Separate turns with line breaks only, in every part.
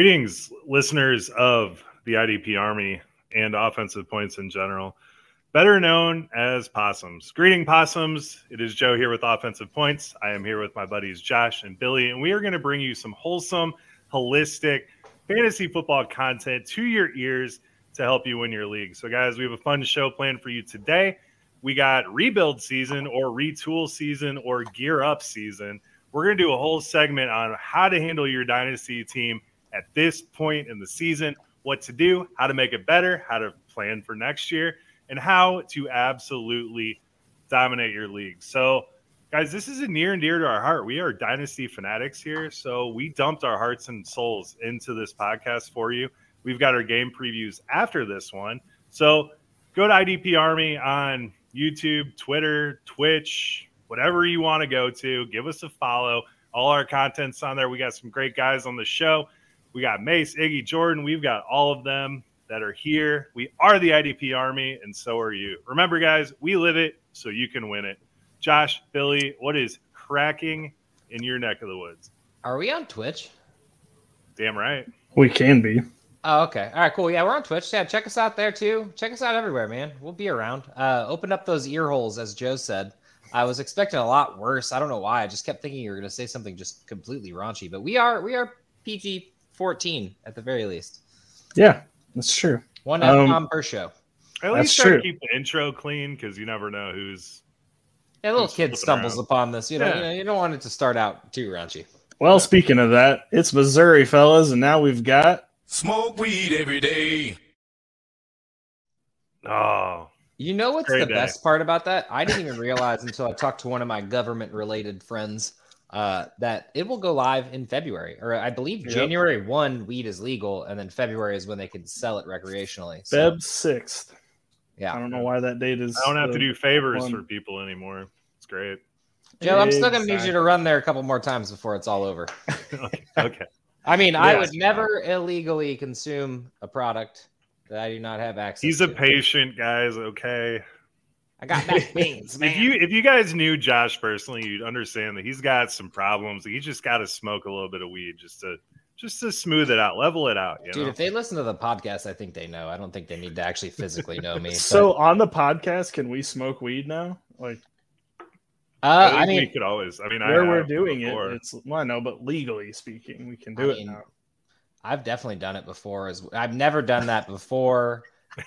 Greetings, listeners of the IDP Army and offensive points in general, better known as Possums. Greeting, Possums. It is Joe here with Offensive Points. I am here with my buddies Josh and Billy, and we are going to bring you some wholesome, holistic fantasy football content to your ears to help you win your league. So, guys, we have a fun show planned for you today. We got rebuild season or retool season or gear up season. We're going to do a whole segment on how to handle your dynasty team at this point in the season, what to do, how to make it better, how to plan for next year, and how to absolutely dominate your league. So, guys, this is a near and dear to our heart. We are dynasty fanatics here. So, we dumped our hearts and souls into this podcast for you. We've got our game previews after this one. So, go to IDP Army on YouTube, Twitter, Twitch, whatever you want to go to. Give us a follow. All our content's on there. We got some great guys on the show. We got Mace, Iggy, Jordan. We've got all of them that are here. We are the IDP Army, and so are you. Remember, guys, we live it so you can win it. Josh, Billy, what is cracking in your neck of the woods?
Are we on Twitch?
Damn right.
We can be.
Oh, okay. All right, cool. Yeah, we're on Twitch. Yeah, check us out there too. Check us out everywhere, man. We'll be around. Uh, open up those ear holes, as Joe said. I was expecting a lot worse. I don't know why. I just kept thinking you were going to say something just completely raunchy, but we are we are PG 14 at the very least.
Yeah, that's true.
One um, F per show.
At least try to keep the intro clean because you never know who's.
Yeah, little kid stumbles around. upon this. You know, yeah. you know, you don't want it to start out too raunchy.
Well, yeah. speaking of that, it's Missouri, fellas, and now we've got
smoke weed every day.
Oh,
you know what's the day. best part about that? I didn't even realize until I talked to one of my government-related friends uh, that it will go live in February, or I believe yep. January one, weed is legal, and then February is when they can sell it recreationally.
So, Feb sixth.
Yeah,
I don't know why that date is.
I don't have to do favors one. for people anymore. It's great.
Joe, I'm still going to need you to run there a couple more times before it's all over.
okay.
I mean, I would never illegally consume a product that I do not have access.
He's
to.
a patient, guys. Okay.
I got back beans, man.
if you if you guys knew Josh personally, you'd understand that he's got some problems. He just got to smoke a little bit of weed just to just to smooth it out, level it out.
Dude, know? if they listen to the podcast, I think they know. I don't think they need to actually physically know me.
so on the podcast, can we smoke weed now? Like,
uh, I, I mean,
we could always. I mean,
where I we're doing before. it, it's well, I know, but legally speaking, we can do I it mean, now.
I've definitely done it before. As I've never done that before.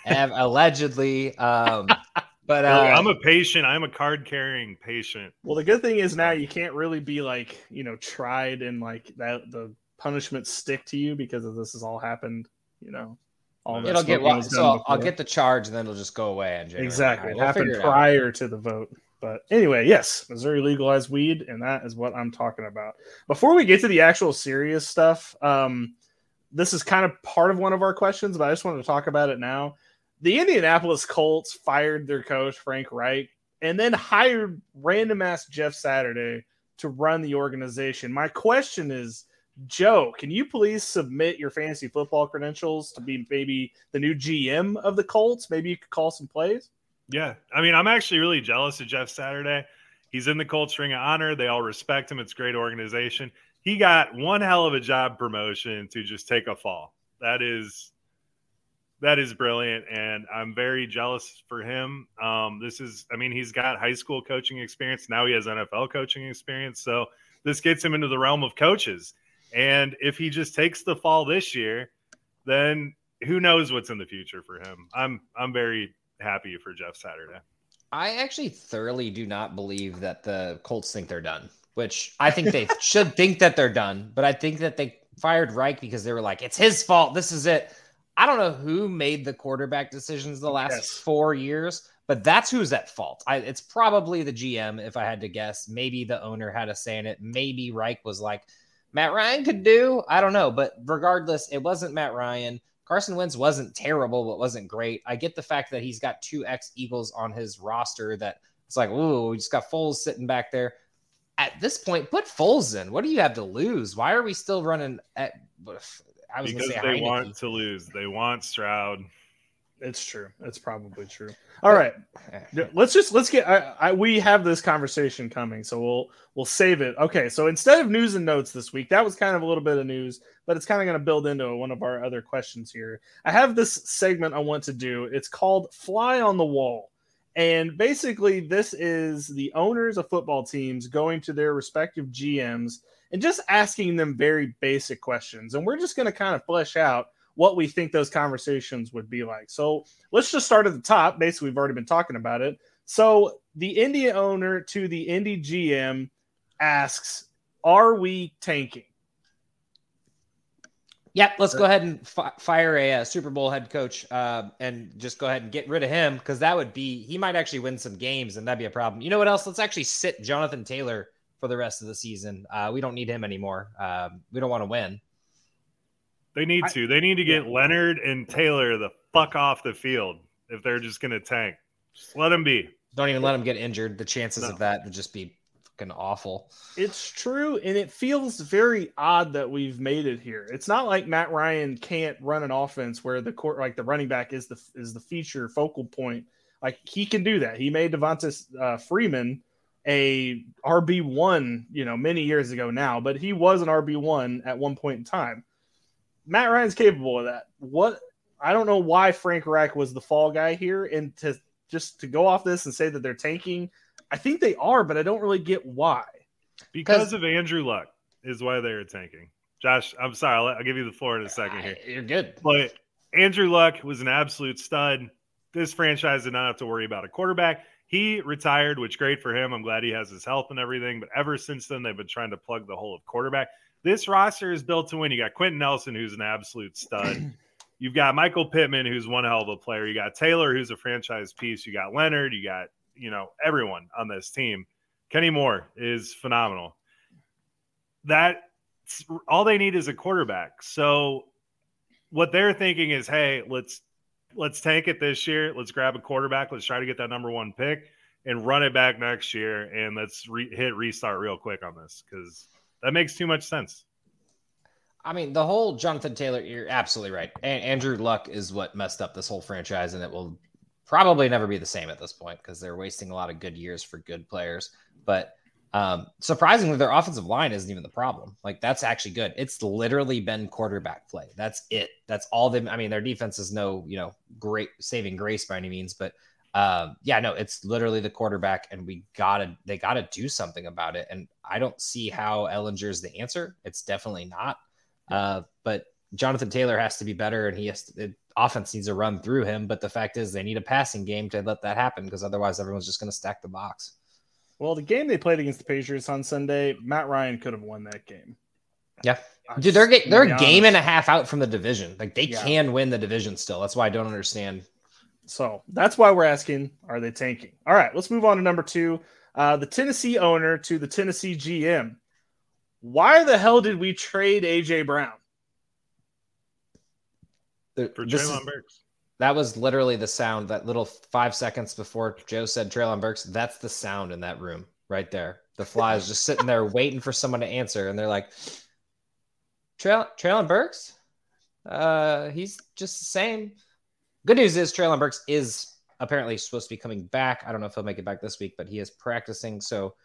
allegedly, um, but uh,
I'm a patient. I'm a card carrying patient.
Well, the good thing is now you can't really be like you know tried and like that the punishments stick to you because of this has all happened. You know,
all it'll get well, so before. I'll get the charge and then it'll just go away. In January.
Exactly, it we'll happened it prior out. to the vote. But anyway, yes, Missouri legalized weed, and that is what I'm talking about. Before we get to the actual serious stuff, um, this is kind of part of one of our questions, but I just wanted to talk about it now the Indianapolis Colts fired their coach Frank Reich and then hired random ass Jeff Saturday to run the organization. My question is, Joe, can you please submit your fantasy football credentials to be maybe the new GM of the Colts? Maybe you could call some plays.
Yeah, I mean, I'm actually really jealous of Jeff Saturday. He's in the Colts Ring of Honor. They all respect him. It's great organization. He got one hell of a job promotion to just take a fall. That is that is brilliant, and I'm very jealous for him. Um, this is, I mean, he's got high school coaching experience. Now he has NFL coaching experience. So this gets him into the realm of coaches. And if he just takes the fall this year, then who knows what's in the future for him? I'm I'm very happy for Jeff Saturday.
I actually thoroughly do not believe that the Colts think they're done. which I think they should think that they're done. But I think that they fired Reich because they were like, it's his fault. This is it. I don't know who made the quarterback decisions the last
Yes.
four years, but that's who's at fault. I, it's probably the GM, if I had to guess. Maybe the owner had a say in it. Maybe Reich was like, Matt Ryan could do. I don't know. But regardless, it wasn't Matt Ryan. Carson Wentz wasn't terrible, but wasn't great. I get the fact that he's got two ex Eagles on his roster that it's like, ooh, we just got Foles sitting back there. At this point, put Foles in. What do you have to lose? Why are we still running at I was
because
gonna
they
Heinicke.
want to lose. They want Stroud.
It's true. It's probably true. All right. Let's just let's get. I, I we have this conversation coming, so we'll we'll save it. Okay. So instead of news and notes this week, that was kind of a little bit of news, but it's kind of going to build into one of our other questions here. I have this segment I want to do. It's called "Fly on the Wall," and basically, this is the owners of football teams going to their respective GMs and just asking them very basic questions, and we're just going to kind of flesh out what we think those conversations would be like. So let's just start at the top. Basically, we've already been talking about it. So the India owner to the Indy GM asks, "Are we tanking?"
Yep, let's go ahead and fi- fire a, uh Super Bowl head coach uh, and just go ahead and get rid of him because that would be he might actually win some games and that'd be a problem. You know what else? Let's actually sit Jonathan Taylor for the rest of the season. Uh, we don't need him anymore. Um, we don't want to win.
They need
I-
to. They need to get Leonard and Taylor the fuck off the field if they're just going to tank. Just let them be.
Don't even let them get injured. The chances
No.
of that would just be fucking awful.
It's true, and it feels very odd that we've made it here. It's not like Matt Ryan can't run an offense where the court, like the running back, is the is the feature focal point. Like he can do that. He made Devonta uh, Freeman a RB one, you know, many years ago now, but he was an RB one at one point in time. Matt Ryan's capable of that. What I don't know why Frank Reich was the fall guy here, and to just to go off this and say that they're tanking, I think they are, but I don't really get why.
Because of Andrew Luck is why they are tanking. Josh, I'm sorry. I'll, I'll give you the floor in a second here.
You're good.
But Andrew Luck was an absolute stud. This franchise did not have to worry about a quarterback. He retired, which great for him. I'm glad he has his health and everything. But ever since then, they've been trying to plug the hole of quarterback. This roster is built to win. You got Quenton Nelson, who's an absolute stud. You've got Michael Pittman, who's one hell of a player. You got Taylor, who's a franchise piece. You got Leonard. You got you know everyone on this team. Kenny Moore is phenomenal. That all they need is a quarterback. So what they're thinking is, hey, let's let's tank it this year. Let's grab a quarterback. Let's try to get that number one pick and run it back next year. And let's re- hit restart real quick on this because that makes too much sense.
I mean, the whole Jonathan Taylor, you're absolutely right. And Andrew Luck is what messed up this whole franchise, and it will probably never be the same at this point because they're wasting a lot of good years for good players. But um, surprisingly, their offensive line isn't even the problem. Like that's actually good. It's literally been quarterback play. That's it. That's all they. I mean, their defense is no, you know, great saving grace by any means, but um, yeah, no, it's literally the quarterback, and we gotta they gotta do something about it. And I don't see how Ehlinger's the answer. It's definitely not. Uh, but Jonathan Taylor has to be better, and he has to, the offense needs to run through him. But the fact is, they need a passing game to let that happen because otherwise, everyone's just going to stack the box.
Well, the game they played against the Patriots on Sunday, Matt Ryan could have won that game.
Yeah,
I'm
dude, they're
just
they're a game and a half out from the division. Like they
Yeah.
can win the division still. That's why I don't understand.
So that's why we're asking: Are they tanking? All right, let's move on to number two. Uh, the Tennessee owner to the Tennessee GM. Why the hell did we trade AJ Brown?
The-
For
this
Treylon Burks.
That was literally the sound. That little five seconds before Joe said Treylon Burks. That's the sound in that room right there. The flies just sitting there waiting for someone to answer, and they're like, Trail Treylon Burks. Uh, he's just the same. Good news is Treylon Burks is apparently supposed to be coming back. I don't know if he'll make it back this week, but he is practicing. So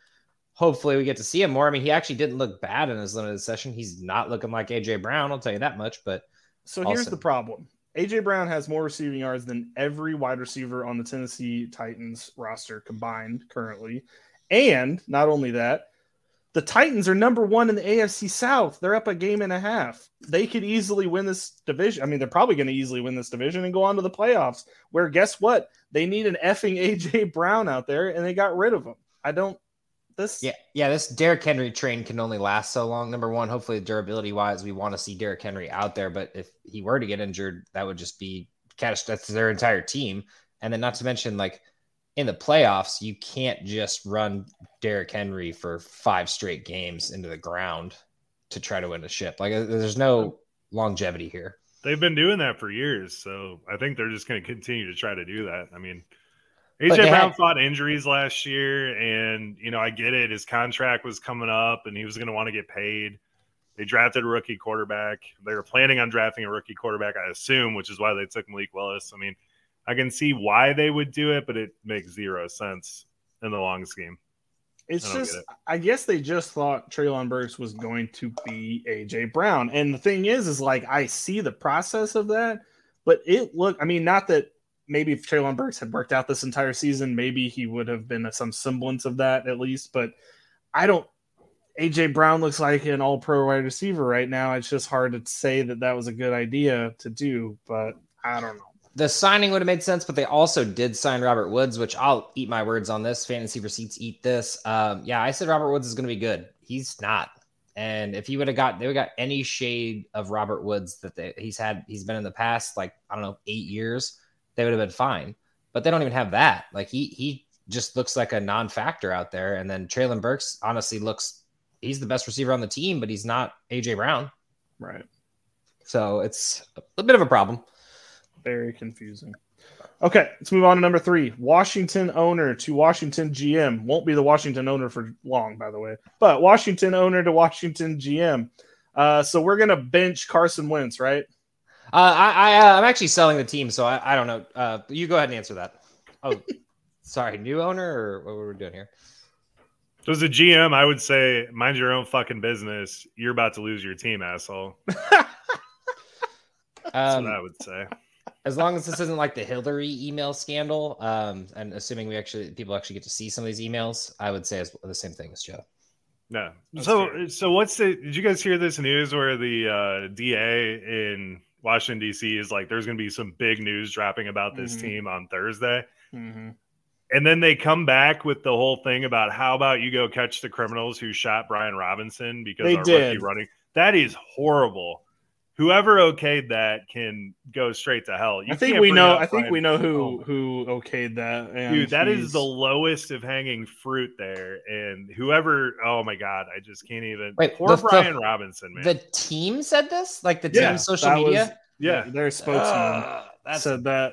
hopefully we get to see him more. I mean, he actually didn't look bad in his limited session. He's not looking like AJ Brown, I'll tell you that much. But
So here's the problem: AJ Brown has more receiving yards than every wide receiver on the Tennessee Titans roster combined currently, and not only that, the Titans are number one in the AFC South. They're up a game and a half. They could easily win this division. I mean, they're probably going to easily win this division and go on to the playoffs. Where guess what? They need an effing AJ Brown out there, and they got rid of him. I don't this.
Yeah, yeah. This Derrick Henry train can only last so long. Number one, hopefully durability wise, we want to see Derrick Henry out there. But if he were to get injured, that would just be catch. That's their entire team. And then not to mention like in the playoffs, you can't just run Derrick Henry for five straight games into the ground to try to win a ship. Like uh, there's no longevity here.
They've been doing that for years, so I think they're just going to continue to try to do that. I mean,
But
AJ Brown
had-
fought injuries last year, and you know I get it. His contract was coming up, and he was going to want to get paid. They drafted a rookie quarterback. They were planning on drafting a rookie quarterback, I assume, which is why they took Malik Willis. I mean, I can see why they would do it, but it makes zero sense in the long scheme.
It's
I
just,
it.
I guess they just thought Treylon Burks was going to be AJ Brown, and the thing is, is like I see the process of that, but it look. I mean, not that maybe if Treylon Burks had worked out this entire season, maybe he would have been some semblance of that at least. But I don't. AJ Brown looks like an All-Pro wide receiver right now. It's just hard to say that that was a good idea to do, but I don't know.
The signing would have made sense, but they also did sign Robert Woods, which I'll eat my words on this. Fantasy receipts eat this. Um, yeah, I said Robert Woods is going to be good. He's not. And if he would have got, they would got any shade of Robert Woods that they, he's had, he's been in the past, like, I don't know, eight years, they would have been fine. But they don't even have that. Like, he, he just looks like a non factor out there. And then Treylon Burks honestly looks, he's the best receiver on the team, but he's not AJ Brown.
Right.
So it's a bit of a problem.
Very confusing. Okay, let's move on to number three. Washington owner to Washington GM. Won't be the Washington owner for long, by the way, but Washington owner to Washington GM. Uh, so we're gonna bench Carson Wentz, right?
Uh, I, I uh, I'm actually selling the team, so I, I don't know. Uh, you go ahead and answer that. Oh, sorry, new owner or what were we doing here?
So as a GM, I would say, mind your own fucking business. You're about to lose your team, asshole. That's
Um,
what I would say.
as long as this isn't like the Hillary email scandal, um, and assuming we actually people actually get to see some of these emails, I would say as, the same thing as Joe.
No.
That's
So,
fair.
so what's the? Did you guys hear this news where the uh, DA in Washington D.C. is like, there's going to be some big news dropping about this
Mhm.
team on Thursday,
Mm-hmm.
and then they come back with the whole thing about how about you go catch the criminals who shot Brian Robinson because
They
our
did.
rookie running. That is horrible. Whoever okayed that can go straight to hell. You
I think we know.
up
I think
Brian-
we know who who okayed that. And
Dude, that is
he's-
the lowest of hanging fruit there. And whoever, oh my god, I just can't even.
Wait,
poor
the- the-
Brian Robinson, man.
The team said this, like the
Yeah,
team's social
that was-
media.
yeah,
their spokesman.
Uh,
said that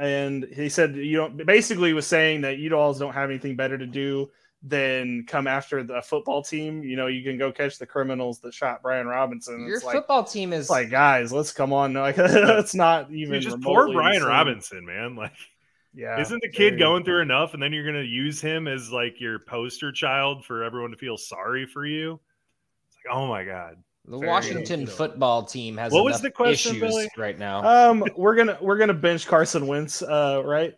and he said you don't basically he was saying that you all don't have anything better to do than come after the football team you know you can go catch the criminals that shot brian robinson
your
it's like
football team is
like guys let's come on like it's not even
you just poor Brian
the same.
robinson, man. Like,
yeah
isn't the kid
very-
going through enough? And then you're gonna use him as like your poster child for everyone to feel sorry for you. It's like, oh my god.
the
very,
Washington
you know.
football team has
What was the question,
issues
Billy?
right now.
um we're gonna we're gonna bench carson wentz uh right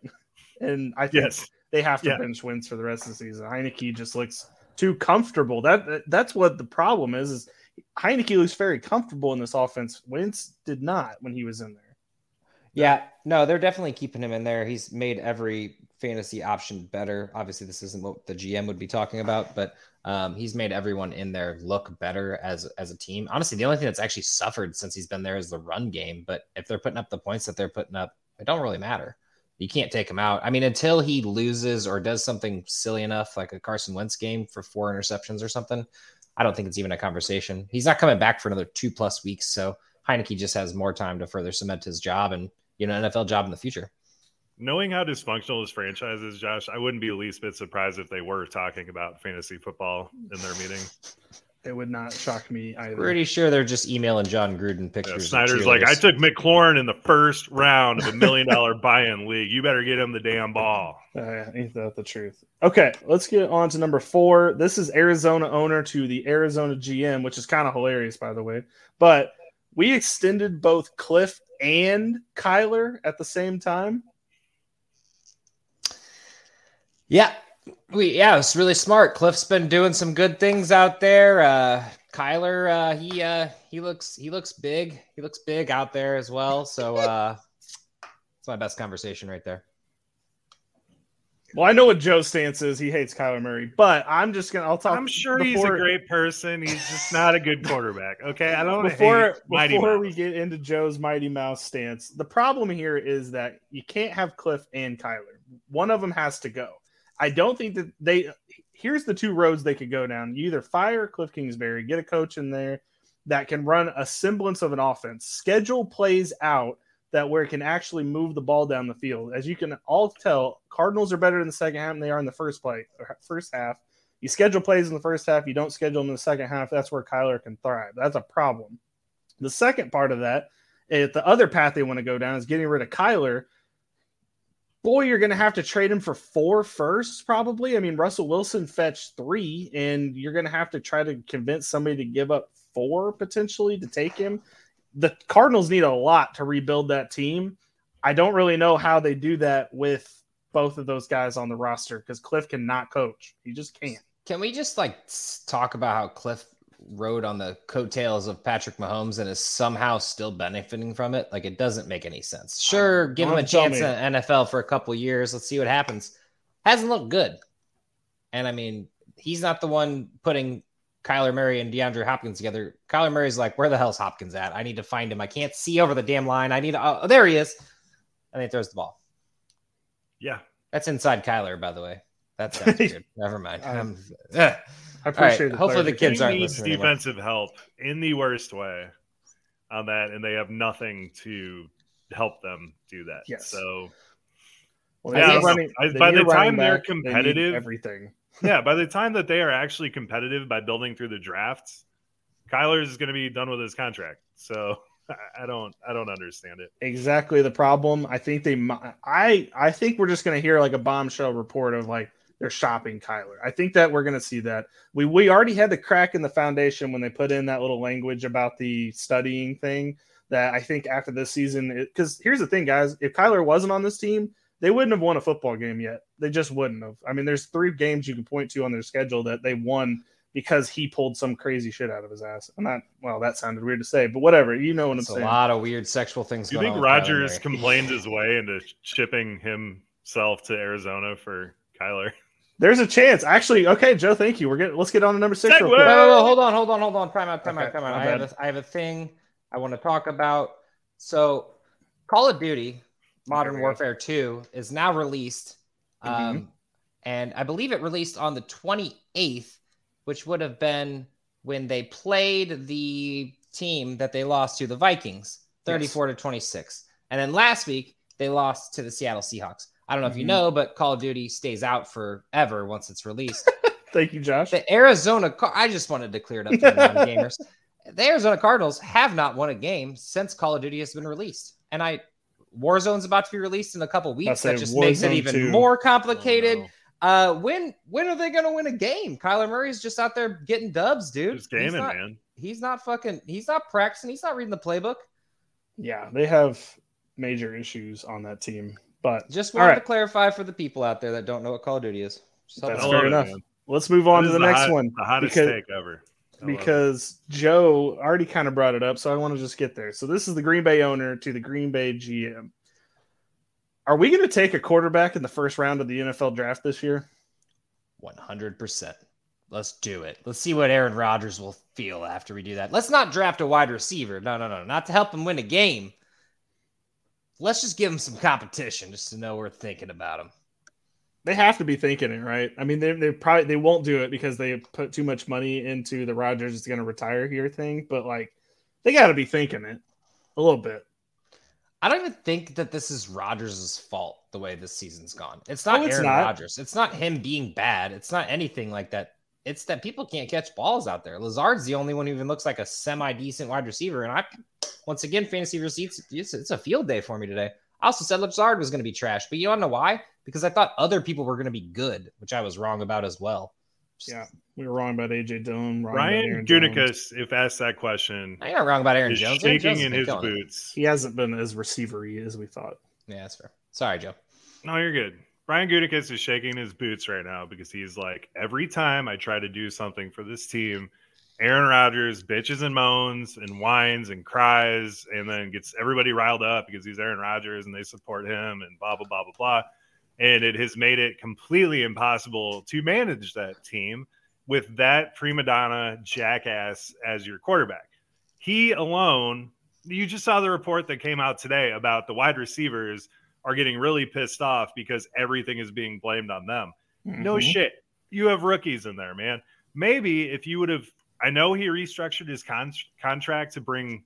and i think
Yes,
they have to
Yeah.
bench wins for the rest of the season. Heinicke just looks too comfortable. That, that- that's what the problem is. Is Heinicke looks very comfortable in this offense. Wentz did not when he was in there.
Yeah, no, they're definitely keeping him in there. He's made every fantasy option better. Obviously, this isn't what the GM would be talking about, but um, he's made everyone in there look better as as a team. Honestly, the only thing that's actually suffered since he's been there is the run game. But if they're putting up the points that they're putting up, it don't really matter. You can't take him out. I mean, until he loses or does something silly enough, like a Carson Wentz game for four interceptions or something, I don't think it's even a conversation. He's not coming back for another two plus weeks, so Heinicke just has more time to further cement his job and you know NFL job in the future.
knowing how dysfunctional this franchise is, Josh, I wouldn't be the least bit surprised if they were talking about fantasy football in their meeting.
It would not shock me either.
Pretty sure they're just emailing Jon Gruden pictures. of
Snyder's like, I took McLaurin in the first round of a million dollar buy-in league. You better get him the damn ball.
Uh, ain't that the truth? Okay, let's get on to number four. This is Arizona owner to the Arizona GM, which is kind of hilarious, by the way. But we extended both Cliff and Kyler at the same time.
Yeah, we yeah, it's really smart. Cliff's been doing some good things out there. Uh, Kyler, uh, he uh, he looks he looks big. He looks big out there as well. So uh, it's my best conversation right there.
Well, I know what Joe's stance is. He hates Kyler Murray, but I'm just gonna. I'll talk.
I'm sure he's a great person. He's just not a good quarterback. Okay, I don't
before
hate
before
Mouse.
we get into Joe's Mighty Mouse stance, the problem here is that you can't have Cliff and Kyler. One of them has to go. I don't think that they. Here's the two roads they could go down. You either fire Cliff Kingsbury, get a coach in there that can run a semblance of an offense, schedule plays out that where it can actually move the ball down the field. As you can all tell, Cardinals are better in the second half than they are in the first play, or first half. You schedule plays in the first half, you don't schedule them in the second half. That's where Kyler can thrive. That's a problem. The second part of that, eh, the other path they want to go down is getting rid of Kyler. Boy, you're going to have to trade him for four firsts, probably. I mean, Russell Wilson fetched three, and you're going to have to try to convince somebody to give up four potentially to take him. The Cardinals need a lot to rebuild that team. I don't really know how they do that with both of those guys on the roster because Cliff cannot coach. He just can't.
Can we just like talk about how Cliff rode on the coattails of Patrick Mahomes and is somehow still benefiting from it? Like it doesn't make any sense. Sure, give him a chance
me.
in the NFL for a couple years. Let's see what happens. Hasn't looked good. And I mean, he's not the one putting Kyler Murray and DeAndre Hopkins together. Kyler Murray's like, where the hell's Hopkins at? I need to find him. I can't see over the damn line. I need to, oh, there he is. And he throws the ball.
Yeah,
That's inside Kyler, by the way. That sounds weird. Never mind.
Um. I
right,
appreciate the
hopefully the
he
aren't
needs
listening anymore.
defensive help in the worst way on that, and they have nothing to help them do that.
Yes.
So
Well,
Yeah,
they
I
need
don't know.
running-
I-
they
by the time they're
back. They
competitive-
everything.
yeah, by the time that they are actually competitive by building through the drafts, Kyler is going to be done with his contract. So I- I don't, I don't understand it.
exactly the problem. I think they, mi- I, I think we're just going to hear like a bombshell report of like they're shopping Kyler. I think that we're going to see that. We we already had the crack in the foundation when they put in that little language about the studying thing. That I think after this season, because here's the thing, guys, if Kyler wasn't on this team, they wouldn't have won a football game yet. They just wouldn't have. I mean, there's three games you can point to on their schedule that they won because he pulled some crazy shit out of his ass. I'm not. Well, that sounded weird to say, but whatever. You know what
It's
I'm
a
saying.
lot of weird sexual things.
Do you
going
think
on
Rodgers
Murray.
complained his way into shipping himself to Arizona for Kyler?
There's a chance. Actually, okay, Joe, thank you. We're getting let's get on to number six real
Segue.
Wait,
quick.
wait, wait, hold on, hold on, hold on. Time out, time
Okay,
out, time out. I have, a, I have a thing I want to talk about. So, Call of Duty Modern
Okay.
Warfare 2 is now released.
Mm-hmm.
Um, and I believe it released on the 28th, which would have been when they played the team that they lost to, the Vikings, 34 to 26. And then last week, they lost to the Seattle Seahawks. I don't know if you
Mhm.
know, but Call of Duty stays out forever once it's released.
Thank you, Josh.
The Arizona, Car- I just wanted to clear it up for the non-gamers. The Arizona Cardinals have not won a game since Call of Duty has been released, and I Warzone's about to be released in a couple weeks. That just makes it even
2.
more complicated.
Oh,
Uh, when when are they going to win a game? Kyler Murray's just out there getting dubs, dude.
Just
he's
gaming,
not,
man.
He's not fucking. He's not practicing. He's not reading the playbook.
Yeah, they have major issues on that team. But
Just
All
wanted
right.
to clarify for the people out there that don't know what Call of Duty is. Just help
That's
I
us
love
fair
it,
enough.
man.
let's move on
This
to
is
the next
hot-
one.
The hottest
because,
take ever. I it.
because Joe already kind of brought it up, so I want to just get there. So this is the Green Bay owner to the Green Bay GM. Are we going to take a quarterback in the first round of the NFL draft this year?
One hundred percent. Let's do it. Let's see what Aaron Rodgers will feel after we do that. Let's not draft a wide receiver. No, no, no, not to help him win a game. Let's just give him some competition, just to know we're thinking about him.
They have to be thinking it, right? I mean, they they probably they won't do it because they put too much money into the Rodgers is going to retire here thing. But like, they got to be thinking it a little bit.
I don't even think that this is Rodgers' fault the way this season's gone. It's oh, not
No, it's
Aaron
not.
Rodgers. It's not him being bad. It's not anything like that. It's that people can't catch balls out there. Lazard's the only one who even looks like a semi decent wide receiver. And I, once again, fantasy receipts, it's, it's a field day for me today. I also said Lazard was going to be trash, but you don't know why? Because I thought other people were going to be good, which I was wrong about as well. Just-
Yeah, we were wrong about AJ Dillon.
Ryan
Aaron
if asked that question,
You're not wrong about Aaron
is
Jones. Aaron
shaking
Jones
in his
killing it.
boots.
He hasn't been as receivery as we thought.
Yeah, that's fair. Sorry, Joe.
No, you're good. Brian Gutekunst is shaking his boots right now because he's like, every time I try to do something for this team, Aaron Rodgers bitches and moans and whines and cries and then gets everybody riled up because he's Aaron Rodgers and they support him and blah blah blah blah blah. and it has made it completely impossible to manage that team with that prima donna jackass as your quarterback. He alone, you just saw the report that came out today about the wide receivers are getting really pissed off because everything is being blamed on them. Mm-hmm. No shit. You have rookies in there, man. Maybe if you would have, I know he restructured his con- contract to bring,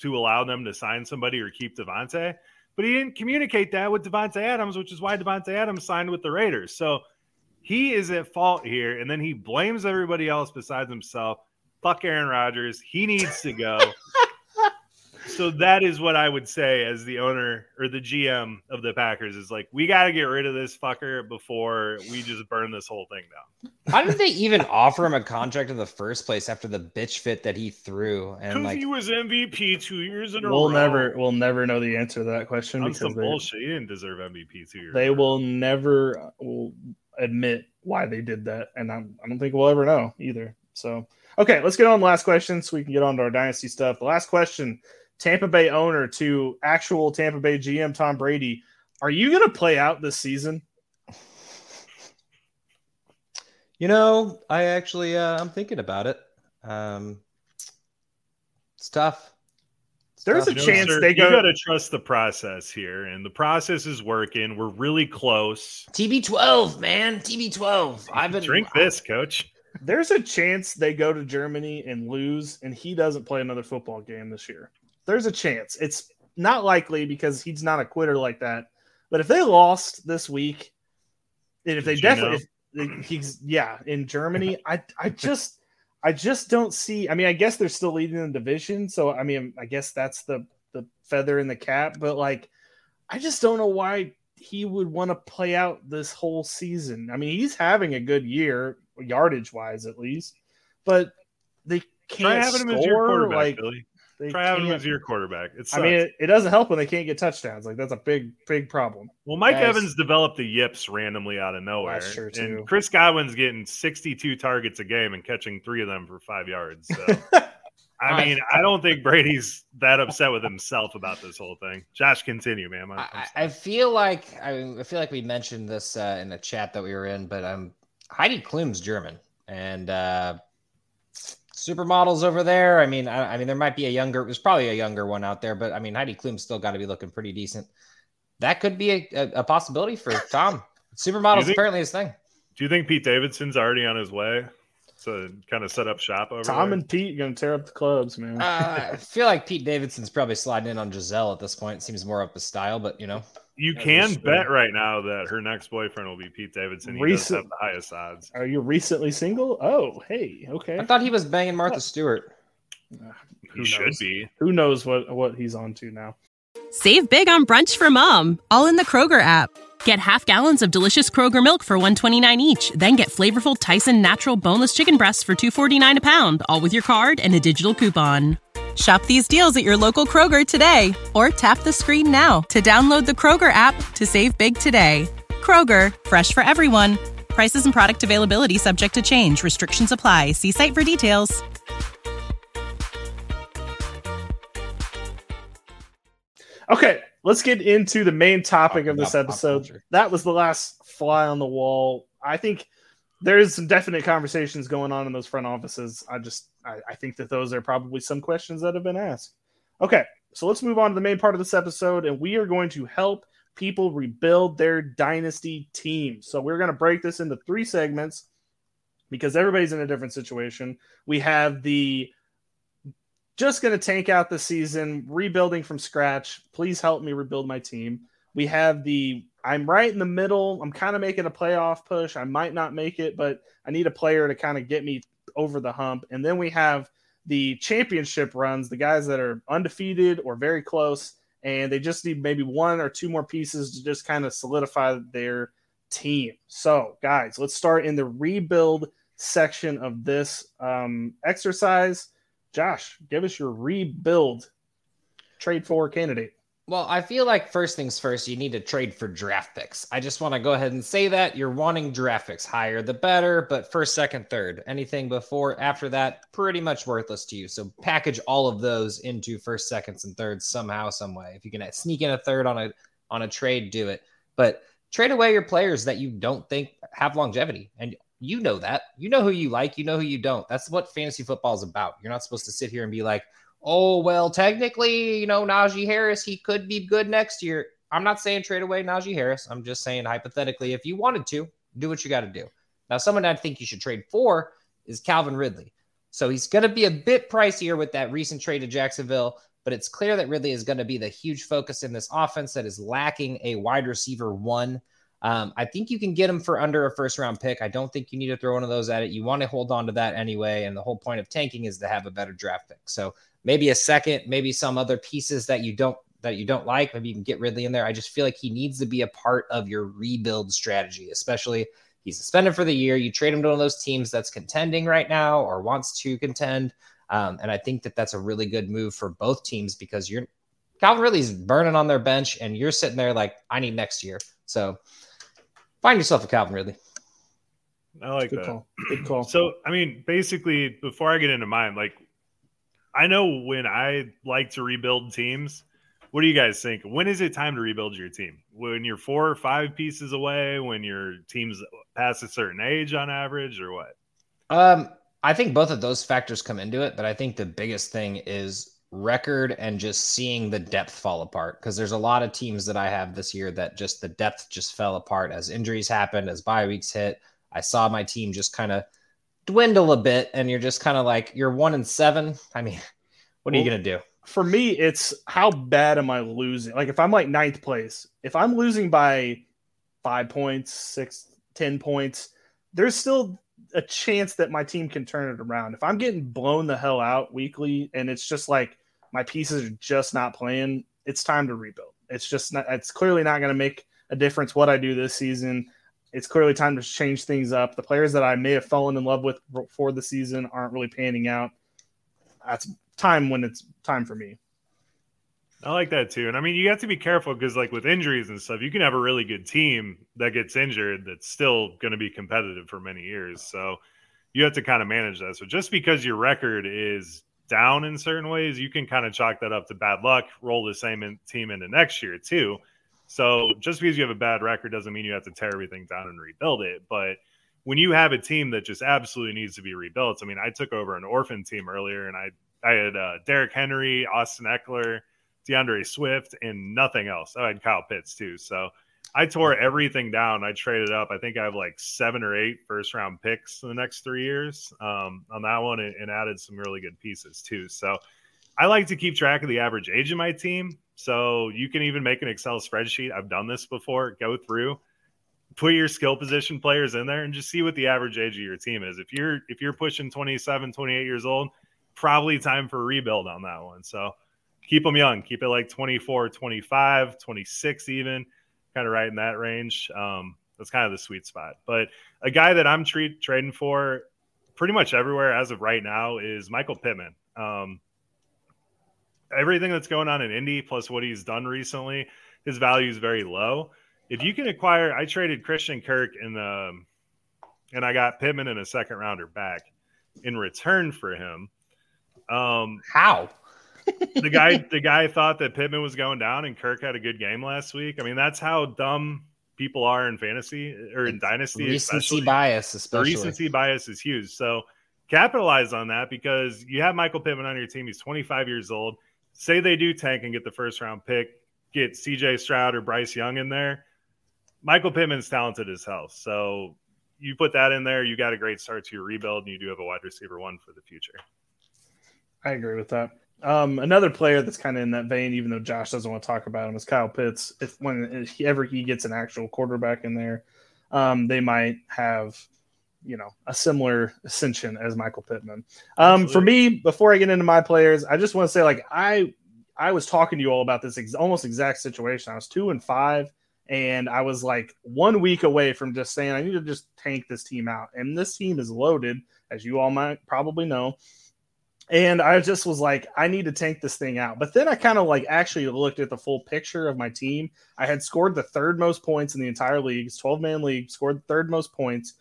to allow them to sign somebody or keep Davante, but he didn't communicate that with Davante Adams, which is why Davante Adams signed with the Raiders. So he is at fault here, and then he blames everybody else besides himself. Fuck Aaron Rodgers. He needs to go. so that is what I would say as the owner or the GM of the Packers is like, we got to get rid of this fucker before we just burn this whole thing down.
How did they even offer him a contract in the first place after the bitch fit that he threw?
And like, he was MVP two years in a
we'll
row.
never, we'll never know the answer to that question
That's because some they, bullshit. He didn't deserve MVP two years.
They will never will admit why they did that, and I'm, I don't think we'll ever know either. So, okay, let's get on the last question so we can get on to our dynasty stuff. The last question Tampa Bay owner to actual Tampa Bay GM Tom Brady. Are you going to play out this season?
You know, I actually uh, I'm thinking about it. Um, it's tough.
It's There's tough. a you chance know, sir, they go.
You got to trust the process here, and the process is working. We're really close.
TB12, man, TB12. I've been
drink this, coach.
There's a chance they go to Germany and lose, and he doesn't play another football game this year there's a chance. It's not likely because he's not a quitter like that. But if they lost this week, and if Did they definitely, if, he's yeah in Germany, I I just I just don't see. I mean, I guess they're still leading the division, so I mean, I guess that's the the feather in the cap. But like, I just don't know why he would want to play out this whole season. I mean, he's having a good year, yardage wise at least, but they can't Try having score. Him as your quarterback, like, Billy.
They Try having him as your quarterback. It
I mean, it, it, doesn't help when they can't get touchdowns. Like that's a big, big problem.
Well, Mike Guys, Evans developed the yips randomly out of nowhere. That's true too. And Chris Godwin's getting 62 targets a game and catching three of them for five yards. So. I mean, I don't think Brady's that upset with himself about this whole thing. Josh, continue, man.
I, I, feel like I, I, feel like we mentioned this uh, in the chat that we were in, but um, Heidi Klum's German, and uh, supermodels over there. I mean, I, I, mean, there might be a younger. There's probably a younger one out there, but I mean, Heidi Klum's still got to be looking pretty decent. That could be a, a, a possibility for Tom. Supermodels think, apparently his thing.
Do you think Pete Davidson's already on his way to kind of set up shop over
Tom
there?
and Pete going to tear up the clubs, man.
uh, I feel like Pete Davidson's probably sliding in on Gisele at this point. Seems more up his style, but you know.
You can bet right now that her next boyfriend will be Pete Davidson. He Recent, does have the highest odds.
Are you recently single? Oh, hey, okay.
I thought he was banging Martha Stewart.
Uh, he knows? should be.
Who knows what what he's on to now?
Save big on brunch for mom, all in the Kroger app. Get half gallons of delicious Kroger milk for 129 each, then get flavorful Tyson natural boneless chicken breasts for 249 a pound, all with your card and a digital coupon. Shop these deals at your local Kroger today or tap the screen now to download the Kroger app to save big today. Kroger, fresh for everyone. Prices and product availability subject to change. Restrictions apply. See site for details.
Okay, let's get into the main topic of this episode. That was the last fly on the wall. I think there is some definite conversations going on in those front offices. I just I, I, think that those are probably some questions that have been asked. Okay, so let's move on to the main part of this episode, and we are going to help people rebuild their dynasty team. So we're going to break this into three segments because everybody's in a different situation. We have the just going to tank out the season, rebuilding from scratch. Please help me rebuild my team. We have the I'm right in the middle. I'm kind of making a playoff push. I might not make it, but I need a player to kind of get me over the hump. And then we have the championship runs, the guys that are undefeated or very close, and they just need maybe one or two more pieces to just kind of solidify their team. So, guys, let's start in the rebuild section of this um, exercise. Josh, give us your rebuild trade for candidate.
Well, I feel like first things first, you need to trade for draft picks. I just want to go ahead and say that you're wanting draft picks. Higher the better, but first, second, third. Anything before, after that, pretty much worthless to you. So package all of those into first, seconds, and thirds somehow, some way. If you can sneak in a third on a on a trade, do it. But trade away your players that you don't think have longevity. And you know that. You know who you like, you know who you don't. That's what fantasy football is about. You're not supposed to sit here and be like, oh, well, technically, you know, Najee Harris, he could be good next year. I'm not saying trade away Najee Harris. I'm just saying hypothetically, if you wanted to, do what you got to do. Now, someone I think you should trade for is Calvin Ridley. So he's going to be a bit pricier with that recent trade to Jacksonville, but it's clear that Ridley is going to be the huge focus in this offense that is lacking a wide receiver one. Um, I think you can get him for under a first round pick. I don't think you need to throw one of those at it. You want to hold on to that anyway. And the whole point of tanking is to have a better draft pick. So maybe a second, maybe some other pieces that you don't that you don't like. Maybe you can get Ridley in there. I just feel like he needs to be a part of your rebuild strategy, especially he's suspended for the year. You trade him to one of those teams that's contending right now or wants to contend. Um, and I think that that's a really good move for both teams because you're Calvin Ridley's burning on their bench and you're sitting there like, I need next year. So find yourself a Calvin Ridley.
I like
Good
that.
call. Good call.
So, I mean, basically, before I get into mine, like, I know when I like to rebuild teams. What do you guys think? When is it time to rebuild your team? When you're four or five pieces away? When your team's past a certain age on average, or what?
Um, I think both of those factors come into it, but I think the biggest thing is record and just seeing the depth fall apart because there's a lot of teams that I have this year that just the depth just fell apart as injuries happened, as bye weeks hit. I saw my team just kind of dwindle a bit, and you're just kind of like you're one and seven. I mean, what are you gonna do?
for me, it's how bad am I losing? Like if I'm like ninth place, if I'm losing by five points, six, ten points, there's still a chance that my team can turn it around. If I'm getting blown the hell out weekly and it's just like my pieces are just not playing, it's time to rebuild. It's just not it's clearly not going to make a difference what I do this season. It's clearly time to change things up. The players that I may have fallen in love with for the season aren't really panning out. That's time when it's time for me.
I like that too. And I mean, you have to be careful because, like, with injuries and stuff, you can have a really good team that gets injured that's still going to be competitive for many years. So you have to kind of manage that. So just because your record is down in certain ways, you can kind of chalk that up to bad luck, roll the same in, team into next year too. So just because you have a bad record doesn't mean you have to tear everything down and rebuild it. But when you have a team that just absolutely needs to be rebuilt, I mean, I took over an orphan team earlier and I I had uh, Derrick Henry, Austin Ekeler, D'Andre Swift, and nothing else. I had Kyle Pitts too. So I tore everything down. I traded up. I think I have like seven or eight first round picks in the next three years um, on that one and, and added some really good pieces too. So I like to keep track of the average age of my team. So you can even make an Excel spreadsheet. I've done this before. Go through, put your skill position players in there and just see what the average age of your team is. If you're if you're pushing 27, 28 years old, probably time for a rebuild on that one. So keep them young. Keep it like 24, 25, 26 even, kind of right in that range. Um, that's kind of the sweet spot. But a guy that I'm treat, trading for pretty much everywhere as of right now is Michael Pittman. Um, everything that's going on in Indy, plus what he's done recently, his value is very low. If you can acquire, I traded Christian Kirk in the, and I got Pittman in a second rounder back in return for him. Um,
How?
the guy, the guy thought that Pittman was going down, and Kirk had a good game last week. I mean, that's how dumb people are in fantasy or in dynasty.
Recency
especially.
bias,
The
especially.
recency bias is huge. So capitalize on that because you have Michael Pittman on your team. He's 25 years old. Say they do tank and get the first round pick, get CJ Stroud or Bryce Young in there. Michael Pittman's talented as hell. So you put that in there, you got a great start to your rebuild, and you do have a wide receiver one for the future.
I agree with that. Um, another player that's kind of in that vein, even though Josh doesn't want to talk about him, is Kyle Pitts. If when ever he gets an actual quarterback in there, um, they might have, you know, a similar ascension as Michael Pittman. Um, for me, before I get into my players, I just want to say, like, I I was talking to you all about this ex- almost exact situation. I was two and five, and I was like one week away from just saying I need to just tank this team out. And this team is loaded, as you all might probably know. And I just was like, I need to tank this thing out. But then I kind of like actually looked at the full picture of my team. I had scored the third most points in the entire league, it's 12 man league, scored third most points.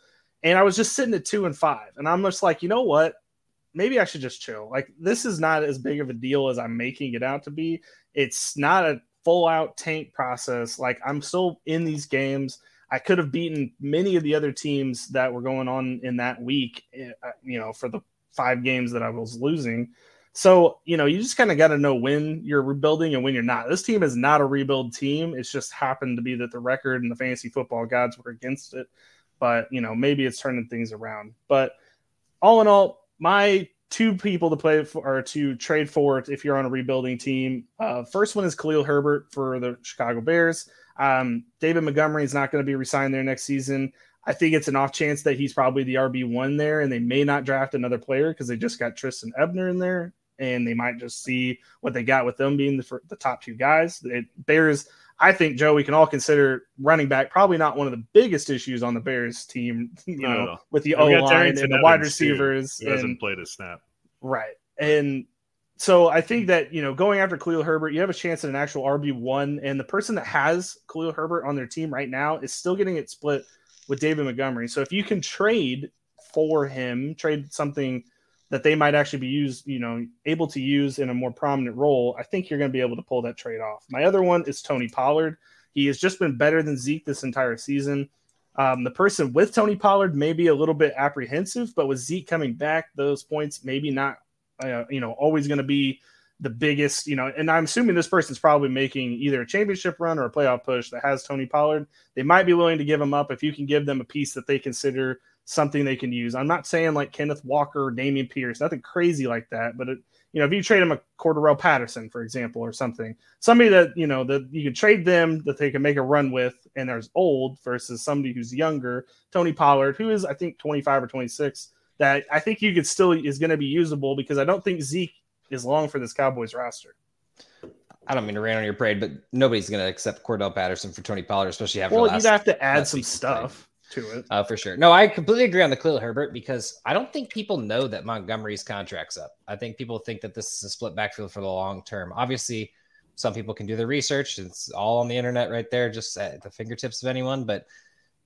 And I was just sitting at two and five. And I'm just like, you know what? Maybe I should just chill. Like, this is not as big of a deal as I'm making it out to be. It's not a full out tank process. Like I'm still in these games. I could have beaten many of the other teams that were going on in that week, eh, uh, you know, for the five games that I was losing. So, you know, you just kind of got to know when you're rebuilding and when you're not. This team is not a rebuild team. It's just happened to be that the record and the fantasy football gods were against it. But, you know, maybe it's turning things around. But all in all, my two people to play for or to trade for if you're on a rebuilding team. Uh, first one is Khalil Herbert for the Chicago Bears. Um, David Montgomery is not going to be resigned there next season. I think it's an off chance that he's probably the RB one there, and they may not draft another player because they just got Trestan Ebner in there, and they might just see what they got with them being the, the top two guys. It, Bears, I think Joe, we can all consider running back probably not one of the biggest issues on the Bears team. You know, with the O line and the wide receivers,
He hasn't played a snap.
Right, and so I think that you know going after Khalil Herbert, you have a chance at an actual RB one, and the person that has Khalil Herbert on their team right now is still getting it split with David Montgomery. So if you can trade for him, trade something that they might actually be used, you know, able to use in a more prominent role, I think you're going to be able to pull that trade off. My other one is Tony Pollard. He has just been better than Zeke this entire season. Um, the person with Tony Pollard may be a little bit apprehensive, but with Zeke coming back, those points maybe not, uh, you know, always going to be the biggest, you know, and I'm assuming this person's probably making either a championship run or a playoff push that has Tony Pollard. They might be willing to give him up if you can give them a piece that they consider something they can use. I'm not saying like Kenneth Walker or Dameon Pierce, nothing crazy like that, but it, you know, if you trade him a Cordarrelle Patterson, for example, or something, somebody that you know that you can trade them that they can make a run with, and there's old versus somebody who's younger, Tony Pollard, who is I think 25 or 26, that I think you could still is going to be usable because I don't think Zeke is long for this Cowboys roster.
I don't mean to rain on your parade, but nobody's going to accept Cordell Patterson for Tony Pollard, especially after.
Well, you'd have to add some stuff to it.
Uh, for sure. No, I completely agree on the Khalil Herbert because I don't think people know that Montgomery's contract's up. I think people think that this is a split backfield for the long term. Obviously, some people can do the research. It's all on the internet right there, just at the fingertips of anyone. But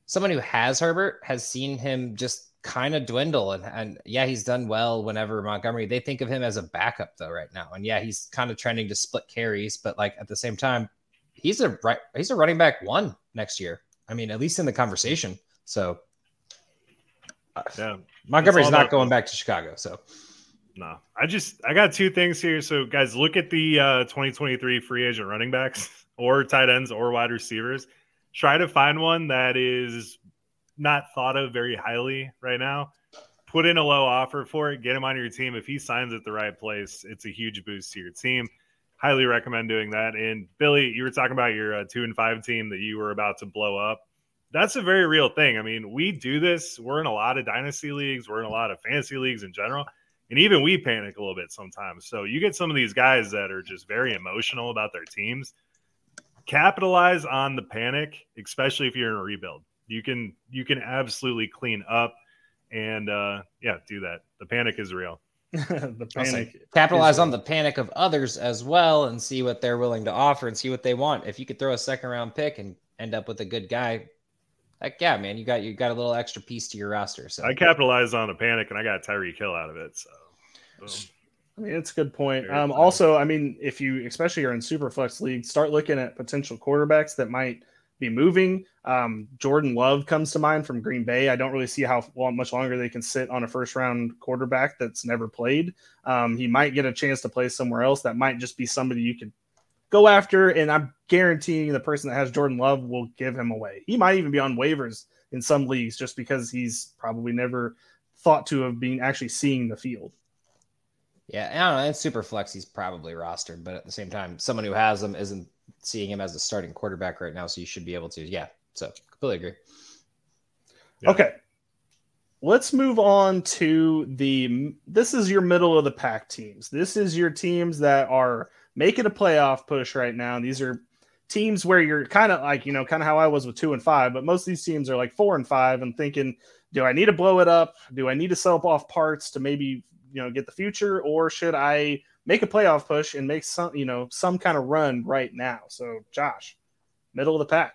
someone who has Herbert has seen him just kind of dwindle. And, and yeah, he's done well whenever Montgomery, they think of him as a backup though right now. And yeah, he's kind of trending to split carries, but like at the same time, he's a right, he's a running back one next year. I mean, at least in the conversation. So
yeah,
Montgomery's not going back to Chicago. So
no, I just I got two things here. So guys, look at the uh, 2023 free agent running backs or tight ends or wide receivers. Try to find one that is not thought of very highly right now. Put in a low offer for it, get him on your team. If he signs at the right place, it's a huge boost to your team. Highly recommend doing that. And Billy, you were talking about your uh, two and five team that you were about to blow up. That's a very real thing. I mean, we do this. We're in a lot of dynasty leagues, we're in a lot of fantasy leagues in general. And even we panic a little bit sometimes. So you get some of these guys that are just very emotional about their teams. Capitalize on the panic, especially if you're in a rebuild you can you can absolutely clean up and uh yeah do that the panic is real
the panic
capitalize on the panic of others as well and see what they're willing to offer and see what they want if you could throw a second round pick and end up with a good guy like yeah man you got you got a little extra piece to your roster so
i capitalized on the panic and i got Tyreek Hill out of it so
boom. I mean, it's a good point. Um, also, I mean, if you, especially are in super flex league, start looking at potential quarterbacks that might be moving. Um, Jordan Love comes to mind from Green Bay. I don't really see how well, much longer they can sit on a first round quarterback that's never played. Um, he might get a chance to play somewhere else. That might just be somebody you could go after. And I'm guaranteeing the person that has Jordan Love will give him away. He might even be on waivers in some leagues just because he's probably never thought to have been actually seeing the field.
Yeah, I don't know. In super flex, he's probably rostered, but at the same time, someone who has him isn't seeing him as a starting quarterback right now, so you should be able to. Yeah, so completely agree.
Yeah. Okay, let's move on to the. This is your middle of the pack teams. This is your teams that are making a playoff push right now. These are teams where you're kind of like you know kind of how I was with two and five, but most of these teams are like four and five and thinking, do I need to blow it up? Do I need to sell off parts to maybe you know get the future, or should I make a playoff push and make some, you know, some kind of run right now. So, Josh, middle of the pack.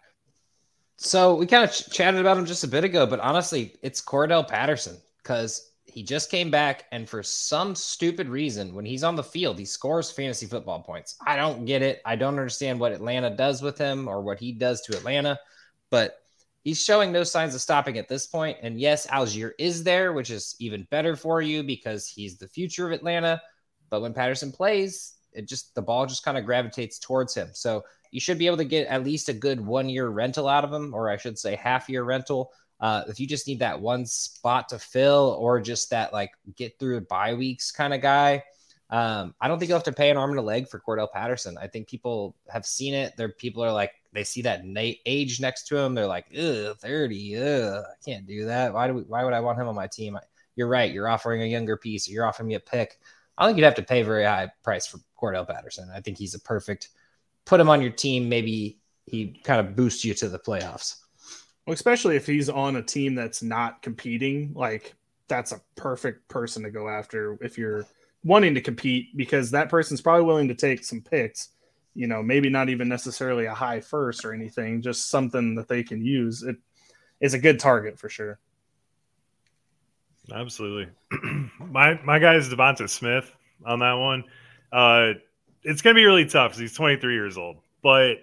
So we kind of ch- chatted about him just a bit ago, but honestly, it's Cordell Patterson because he just came back, and for some stupid reason, when he's on the field, he scores fantasy football points. I don't get it. I don't understand what Atlanta does with him or what he does to Atlanta, but he's showing no signs of stopping at this point. And yes, Allgeier is there, which is even better for you because he's the future of Atlanta. But when Patterson plays, it just the ball just kind of gravitates towards him. So you should be able to get at least a good one year rental out of him, or I should say half year rental. Uh, if you just need that one spot to fill, or just that like get through the bye weeks kind of guy, um, I don't think you'll have to pay an arm and a leg for Cordell Patterson. I think people have seen it. There, people are like, they see that age next to him. They're like, ugh, 30, ugh, I can't do that. Why do we, why would I want him on my team? You're right. You're offering a younger piece. You're offering me a pick. I think you'd have to pay a very high price for Cordell Patterson. I think he's a perfect put him on your team. Maybe he kind of boosts you to the playoffs.
Especially if he's on a team that's not competing, like that's a perfect person to go after if you're wanting to compete because that person's probably willing to take some picks. You know, maybe not even necessarily a high first or anything, just something that they can use. It is a good target for sure.
Absolutely. my my guy is Devonta Smith on that one. Uh, it's going to be really tough because he's 23 years old, but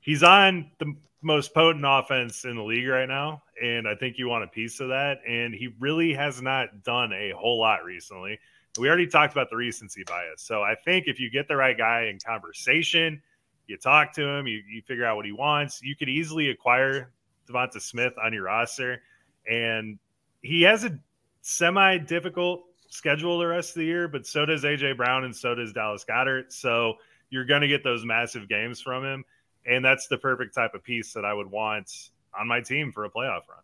he's on the most potent offense in the league right now. And I think you want a piece of that. And he really has not done a whole lot recently. We already talked about the recency bias. So I think if you get the right guy in conversation, you talk to him, you, you figure out what he wants, you could easily acquire Devonta Smith on your roster. And he has a semi difficult schedule the rest of the year, but so does AJ Brown and so does Dallas Goedert. So you're going to get those massive games from him. And that's the perfect type of piece that I would want on my team for a playoff run.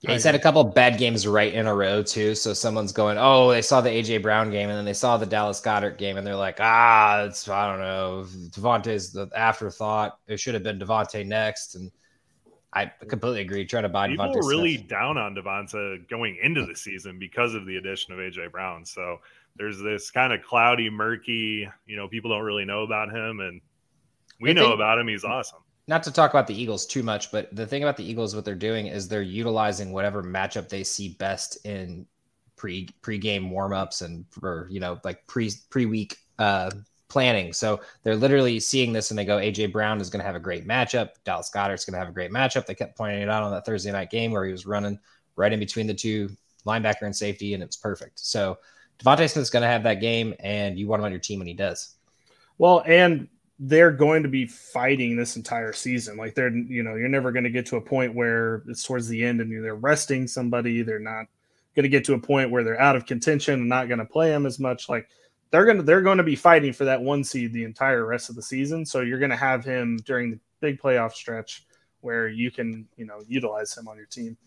Yeah, he's had a couple bad games right in a row too. So someone's going, "Oh, they saw the AJ Brown game, and then they saw the Dallas Goedert game, and they're like, ah, it's I don't know, Devontae's the afterthought. It should have been Devontae next." And I completely agree. Trying to buy
people
Devontae
were really
Smith.
down on Devonta going into the season because of the addition of AJ Brown. So there's this kind of cloudy, murky. You know, people don't really know about him, and we know about him. He's awesome.
Not to talk about the Eagles too much, but the thing about the Eagles, what they're doing is they're utilizing whatever matchup they see best in pre pre-game warmups and for you know like pre pre week uh, planning. So they're literally seeing this and they go, AJ Brown is going to have a great matchup. Dallas Goedert's going to have a great matchup. They kept pointing it out on that Thursday night game where he was running right in between the two linebacker and safety, and it's perfect. So Devontae Smith's going to have that game, and you want him on your team when he does.
Well, and they're going to be fighting this entire season. Like they're, you know, you're never going to get to a point where it's towards the end and they're resting somebody. They're not going to get to a point where they're out of contention and not going to play them as much. Like they're going to, they're going to be fighting for that one seed the entire rest of the season. So you're going to have him during the big playoff stretch where you can, you know, utilize him on your team.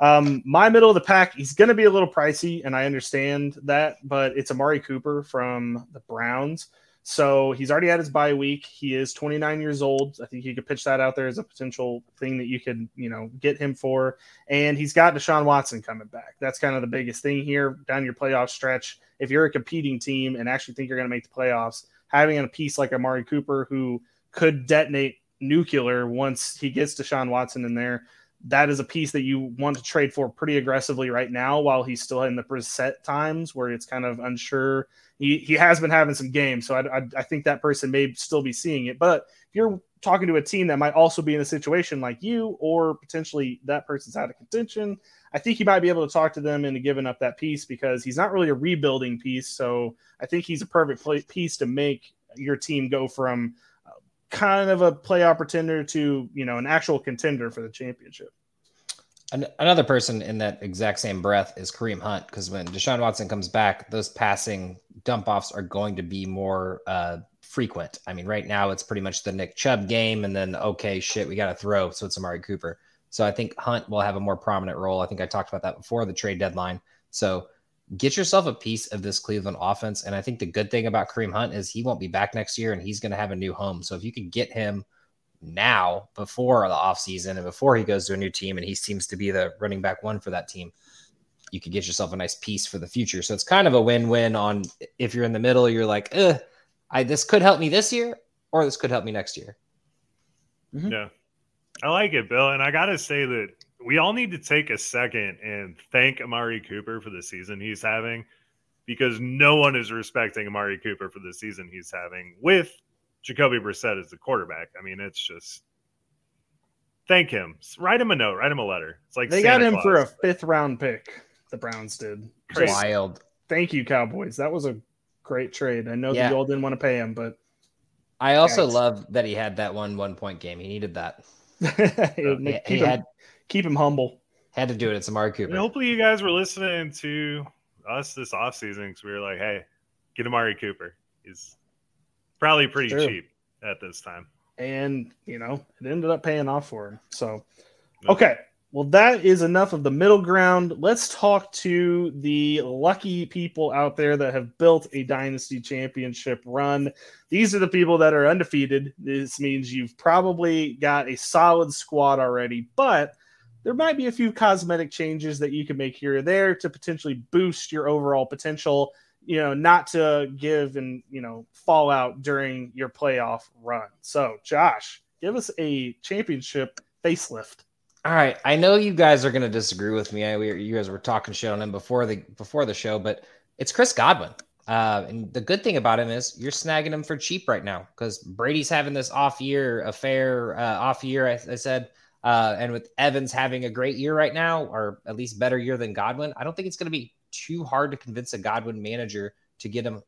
Um, my middle of the pack, he's going to be a little pricey, and I understand that, but it's Amari Cooper from the Browns. So he's already had his bye week. He is 29 years old. I think you could pitch that out there as a potential thing that you could, you know, get him for. And he's got Deshaun Watson coming back. That's kind of the biggest thing here down your playoff stretch. If you're a competing team and actually think you're going to make the playoffs, having a piece like Amari Cooper who could detonate nuclear once he gets Deshaun Watson in there, that is a piece that you want to trade for pretty aggressively right now while he's still in the preset times where it's kind of unsure he, he has been having some games, so I, I, I think that person may still be seeing it. But if you're talking to a team that might also be in a situation like you, or potentially that person's out of contention, I think you might be able to talk to them into giving up that piece because he's not really a rebuilding piece. So I think he's a perfect piece to make your team go from kind of a playoff pretender to you know an actual contender for the championship.
An- Another person in that exact same breath is Kareem Hunt because when Deshaun Watson comes back, those passing dump offs are going to be more uh, frequent. I mean, right now it's pretty much the Nick Chubb game, and then okay, shit, we got to throw, so it's Amari Cooper. So I think Hunt will have a more prominent role. I think I talked about that before the trade deadline. So get yourself a piece of this Cleveland offense, and I think the good thing about Kareem Hunt is he won't be back next year, and he's going to have a new home. So if you could get him now before the offseason and before he goes to a new team and he seems to be the running back one for that team you could get yourself a nice piece for the future so it's kind of a win-win on if you're in the middle you're like Ugh, I, this could help me this year or this could help me next year mm-hmm.
Yeah. I like it, Bill. And I got to say that we all need to take a second and thank Amari Cooper for the season he's having because no one is respecting Amari Cooper for the season he's having with Jacoby Brissett as the quarterback. I mean, it's just thank him. Write him a note. Write him a letter. It's like
they
Santa
got him
Claus.
for a fifth round pick. The Browns did.
Crazy.
Just
Wild.
thank you, Cowboys. That was a great trade. I know
Yeah.
that you all didn't want to pay him, but
I also
Yikes.
love that he had that one one point game. He needed that.
it uh, would
He, he had
keep him humble.
had to do it. It's Amari
And
Cooper.
hopefully, you guys were listening to us this offseason because we were like, hey, get Amari Cooper. He's probably pretty
True.
cheap at this time.
and you know it ended up paying off for him. So, okay, well that is enough of the middle ground. Let's talk to the lucky people out there that have built a dynasty championship run. These are the people that are undefeated. This means you've probably got a solid squad already, but there might be a few cosmetic changes that you can make here or there to potentially boost your overall potential you know, not to give and you know fall out during your playoff run. So, Josh, give us a championship facelift.
All right, I know you guys are going to disagree with me. I, we, you guys were talking shit on him before the before the show, but it's Chris Godwin. Uh, and the good thing about him is you're snagging him for cheap right now because Brady's having this off year, affair, uh, off year. I, I said, uh, and with Evans having a great year right now, or at least better year than Godwin, I don't think it's going to be too hard to convince a Godwin manager to get him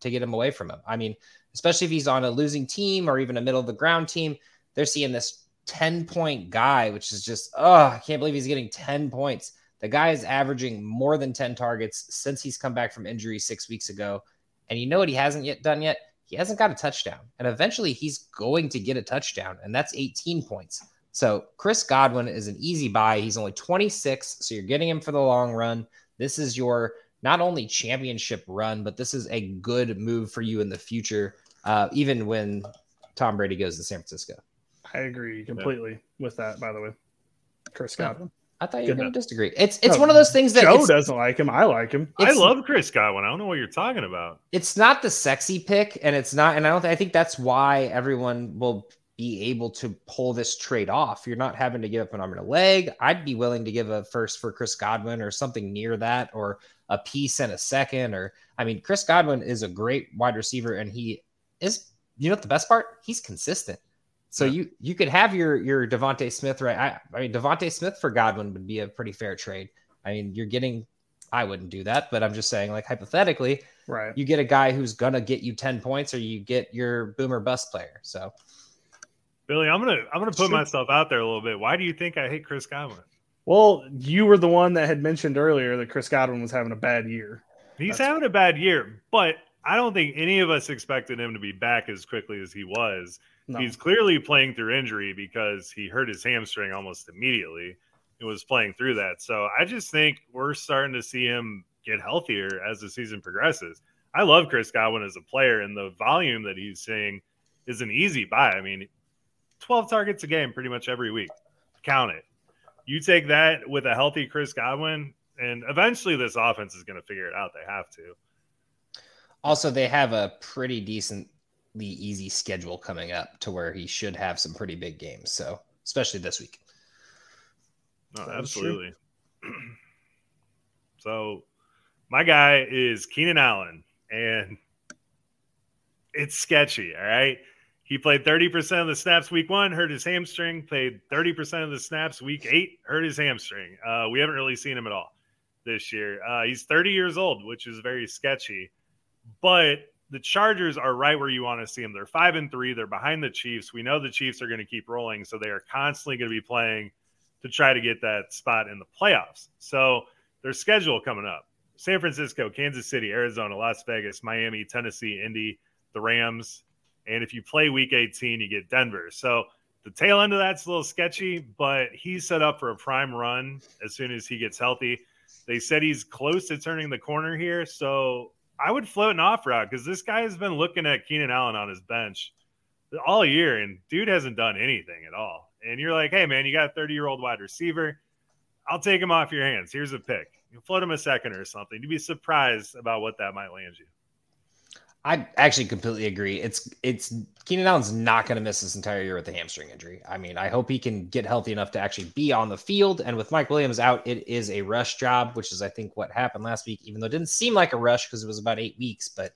to get him away from him. I mean, especially if he's on a losing team or even a middle of the ground team, they're seeing this 10 point guy, which is just, oh, I can't believe he's getting 10 points. The guy is averaging more than 10 targets since he's come back from injury six weeks ago. And you know what he hasn't yet done yet? He hasn't got a touchdown. And eventually he's going to get a touchdown, and that's 18 points. So Chris Godwin is an easy buy. He's only 26, so you're getting him for the long run. This is your not only championship run, but this is a good move for you in the future, uh, even when Tom Brady goes to San Francisco.
I agree completely with that. By the way, Chris Godwin.
I thought you
Good
were going to disagree. It's it's
No,
one of those things that
Joe doesn't like him. I like him.
I love Chris Godwin. I don't know what you're talking about.
it's not the sexy pick, and it's not, and I don't. I think that's why everyone will be able to pull this trade off. You're not having to give up an arm and a leg. I'd be willing to give a first for Chris Godwin or something near that, or a piece and a second. Or I mean, Chris Godwin is a great wide receiver, and he is. You know what the best part? He's consistent. So
Yeah.
you you could have your your Devonte Smith right. I, I mean Devonte Smith for Godwin would be a pretty fair trade. I mean you're getting. I wouldn't do that, but I'm just saying like hypothetically,
Right.
you get a guy who's gonna get you 10 points or you get your boomer bust player. So
Billy, I'm gonna I'm gonna put myself out there a little bit. Why do you think I hate Chris Godwin?
Well, you were the one that had mentioned earlier that Chris Godwin was having a bad year.
He's
That's-
having a bad year, but I don't think any of us expected him to be back as quickly as he was.
No.
He's clearly playing through injury because he hurt his hamstring almost immediately and was playing through that. So I just think we're starting to see him get healthier as the season progresses. I love Chris Godwin as a player, and the volume that he's seeing is an easy buy. I mean, 12 targets a game pretty much every week. Count it. You take that with a healthy Chris Godwin, and eventually this offense is going to figure it out. They have to.
also they have a pretty decently easy schedule coming up to where he should have some pretty big games. So especially this week.
No,
That is
absolutely. so, my guy is Keenan Allen, and it's sketchy. All right. He played 30% of the snaps week one, hurt his hamstring, played 30% of the snaps week eight, hurt his hamstring. Uh, we haven't really seen him at all this year. Uh, he's 30 years old, which is very sketchy. But the Chargers are right where you want to see them. They're five and three. They're behind the Chiefs. We know the Chiefs are going to keep rolling, so they are constantly going to be playing to try to get that spot in the playoffs. So their schedule coming up: San Francisco, Kansas City, Arizona, Las Vegas, Miami, Tennessee, Indy, the Rams, and if you play Week 18, you get Denver. So the tail end of that's a little sketchy, but he's set up for a prime run as soon as he gets healthy. They said he's close to turning the corner here, so I would float an off route because this guy has been looking at Keenan Allen on his bench all year, and dude hasn't done anything at all. And you're like, hey, man, you got a 30 year old wide receiver. I'll take him off your hands. Here's a pick. You float him a second or something. You'd be surprised about what that might land you.
I actually completely agree. It's it's Keenan Allen's not going to miss this entire year with a hamstring injury. I mean, I hope he can get healthy enough to actually be on the field. And with Mike Williams out, it is a rush job, which is I think what happened last week. Even though it didn't seem like a rush because it was about eight weeks, but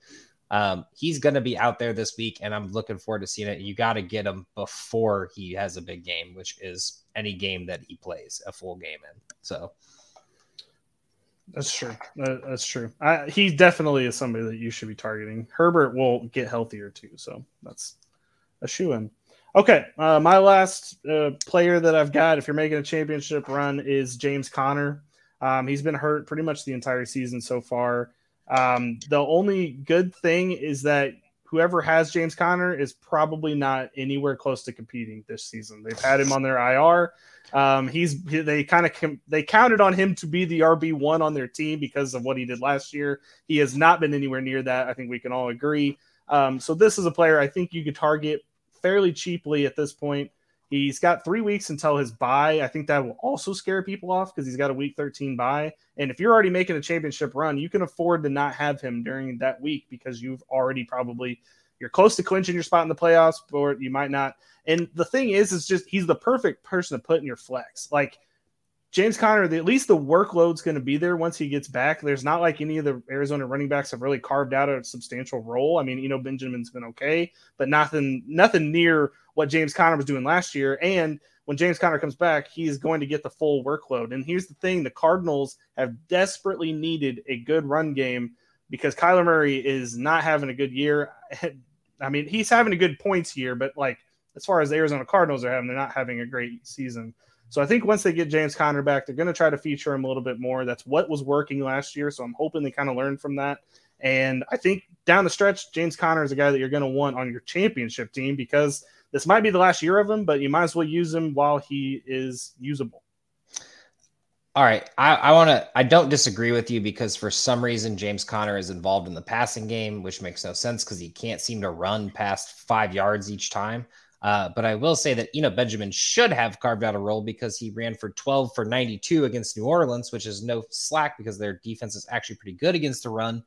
um, he's going to be out there this week, and I'm looking forward to seeing it. You got to get him before he has a big game, which is any game that he plays a full game in. So
that's true. That, that's true. I, he definitely is somebody that you should be targeting. Herbert will get healthier too, so that's a shoe in. Okay, uh, my last uh, player that I've got, if you're making a championship run, is James Conner. Um, he's been hurt pretty much the entire season so far. Um, the only good thing is that whoever has James Conner is probably not anywhere close to competing this season. They've had him on their IR. Um, he's they kind of com- they counted on him to be the RB one on their team because of what he did last year. He has not been anywhere near that. I think we can all agree. Um, so this is a player I think you could target fairly cheaply at this point. He's got three weeks until his bye. I think that will also scare people off because he's got a week 13 bye. And if you're already making a championship run, you can afford to not have him during that week because you've already probably you're close to clinching your spot in the playoffs, but you might not. And the thing is, is just he's the perfect person to put in your flex. Like James Conner, the, at least the workload's going to be there once he gets back. There's not like any of the Arizona running backs have really carved out a substantial role. I mean, you know, Benjamin's been okay, but nothing, nothing near what James Conner was doing last year. And when James Conner comes back, he's going to get the full workload. And here's the thing: the Cardinals have desperately needed a good run game because Kyler Murray is not having a good year. I mean, he's having a good points year, but like as far as the Arizona Cardinals are having, they're not having a great season. So I think once they get James Conner back, they're going to try to feature him a little bit more. That's what was working last year. So I'm hoping they kind of learn from that. And I think down the stretch, James Conner is a guy that you're going to want on your championship team because this might be the last year of him, but you might as well use him while he is usable.
All right. I, I want to, I don't disagree with you because for some reason, James Conner is involved in the passing game, which makes no sense because he can't seem to run past five yards each time. Uh, but I will say that Eno Benjamin should have carved out a role because he ran for 12 for 92 against New Orleans, which is no slack because their defense is actually pretty good against the run.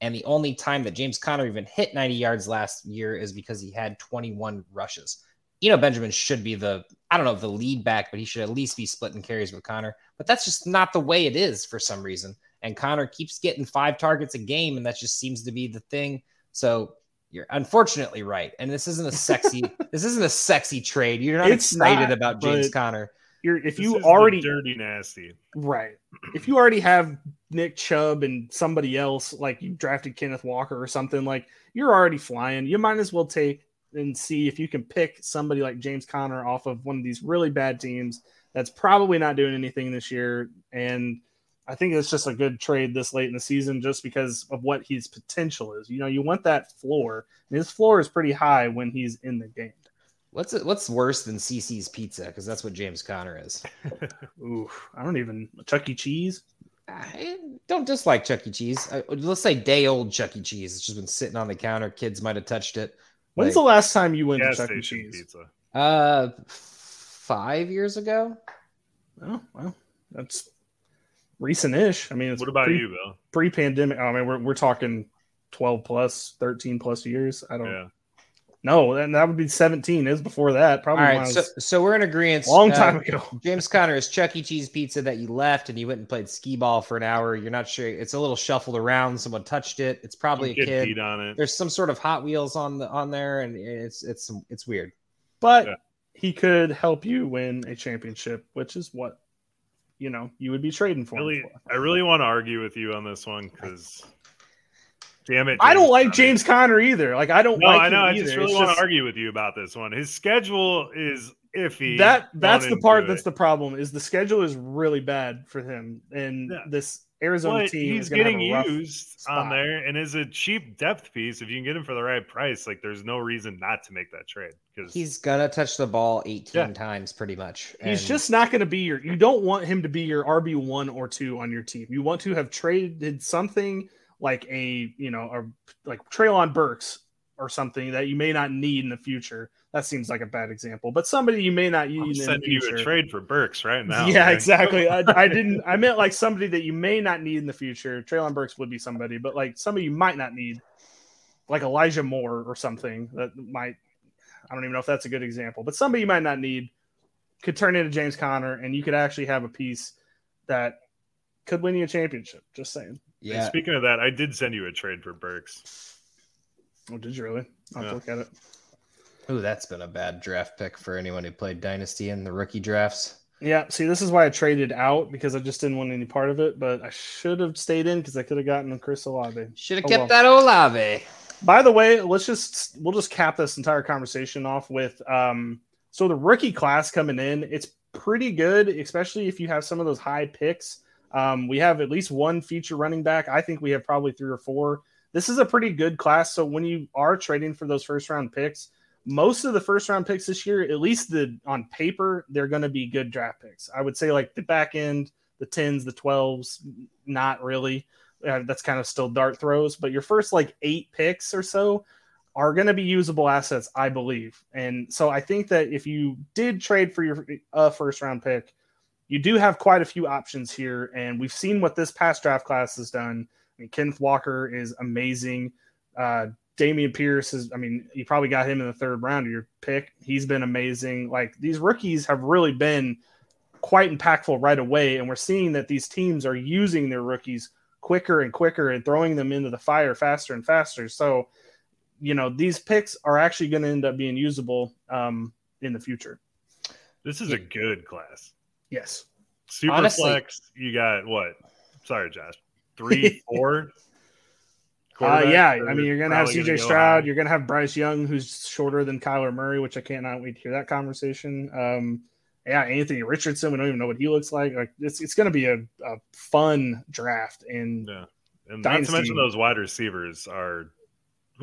And the only time that James Conner even hit 90 yards last year is because he had 21 rushes. Eno Benjamin should be the, I don't know, the lead back, but he should at least be splitting carries with Conner. But that's just not the way it is for some reason. And Conner keeps getting five targets a game, and that just seems to be the thing. So you're unfortunately right. And this isn't a sexy this isn't a sexy trade. You're not
It's
excited
not,
about James
but-
Conner.
You're, if
This
you already
dirty nasty.
Right. If you already have Nick Chubb and somebody else, like you drafted Kenneth Walker or something, like you're already flying. You might as well take and see if you can pick somebody like James Conner off of one of these really bad teams that's probably not doing anything this year. And I think it's just a good trade this late in the season just because of what his potential is. You know, you want that floor, and his floor is pretty high when he's in the game.
What's it, what's worse than CiCi's pizza? Because that's what James Conner is.
Ooh, I don't even Chuck E. Cheese.
I don't dislike Chuck E. Cheese. Uh, let's say day old Chuck E. Cheese. It's just been sitting on the counter. Kids might have touched it.
When's the last time you went to Chuck E. Cheese?
pizza.
Uh, five years ago.
Oh well, that's recent-ish. I mean, it's
What about
pre,
you, Bill?
Pre-pandemic. I mean, we're we're talking twelve plus, thirteen plus years. I don't.
Yeah.
No, then that would be seventeen. Is before that. Probably when I
right,
was
so so we're in agreement.
a long
Uh,
time ago.
James Conner is Chuck E. Cheese pizza that you left and you went and played skee ball for an hour. You're not sure. It's a little shuffled around. Someone touched it. It's probably
Some
a kid.
peed on it.
There's some sort of Hot Wheels on the on there, and it's it's it's weird.
But
Yeah.
he could help you win a championship, which is what you know you would be trading for.
Really,
for.
I really want to argue with you on this one because, damn it,
I don't like
Conner.
James Conner either. Like I don't
No,
like
I know.
him
I just really
It's
want
just-
to argue with you about this one. His schedule is iffy.
that that's the part that's
it.
the problem is the schedule is really bad for him and
Yeah.
this Arizona
But
team
he's
is gonna have
getting
a rough
used
spot.
on there, and is a cheap depth piece. If you can get him for the right price, like there's no reason not to make that trade because
He's gonna touch the ball 18
Yeah.
times pretty much.
He's just not going to be your. You don't want him to be your RB one or two on your team. You want to have traded something like a you know a like Treylon Burks or something that you may not need in the future. That seems like a bad example, but somebody you may not
I'm
need in the
sending you a trade for Burks right now.
yeah,
man.
exactly. I, I didn't. I meant like somebody that you may not need in the future. Treylon Burks would be somebody, but like somebody you might not need. like Elijah Moore or something that might I don't even know if that's a good example, but somebody you might not need could turn into James Conner, and you could actually have a piece that could win you a championship. Just saying.
And
Yeah.
speaking of that, I did send you a trade for Burks.
Oh, did you really? I'll
Yeah.
look at it.
Ooh, that's been a bad draft pick for anyone who played Dynasty in the rookie drafts.
Yeah, see, this is why I traded out because I just didn't want any part of it, but I should have stayed in because I could have gotten Chris Olave.
Should have
Oh,
kept
well.
that Olave.
By the way, let's just we'll just cap this entire conversation off with um so the rookie class coming in, it's pretty good, especially if you have some of those high picks. Um, we have at least one feature running back. I think we have probably three or four. This is a pretty good class. So when you are trading for those first round picks, most of the first round picks this year, at least the on paper, they're going to be good draft picks. I would say like the back end, the tens, the twelves, not really. Uh, that's kind of still dart throws, but your first like eight picks or so are going to be usable assets, I believe. And so I think that if you did trade for your uh, first round pick, you do have quite a few options here. And we've seen what this past draft class has done. I mean, Kenneth Walker is amazing. Uh, Dameon Pierce is, I mean, you probably got him in the third round of your pick. He's been amazing. Like these rookies have really been quite impactful right away. And we're seeing that these teams are using their rookies quicker and quicker and throwing them into the fire faster and faster. So, you know, these picks are actually going to end up being usable um, in the future.
This is a good class.
Yes.
Super
Honestly-
flex, you got what? Sorry, Josh. Three, four.
Uh, yeah, I mean, you're going to have CJ
gonna
Stroud. You're going to have Bryce Young, who's shorter than Kyler Murray, which I cannot wait to hear that conversation. Um, yeah, Anthony Richardson. We don't even know what he looks like. Like it's it's going to be a, a fun draft. And
Yeah. And not to mention those wide receivers are.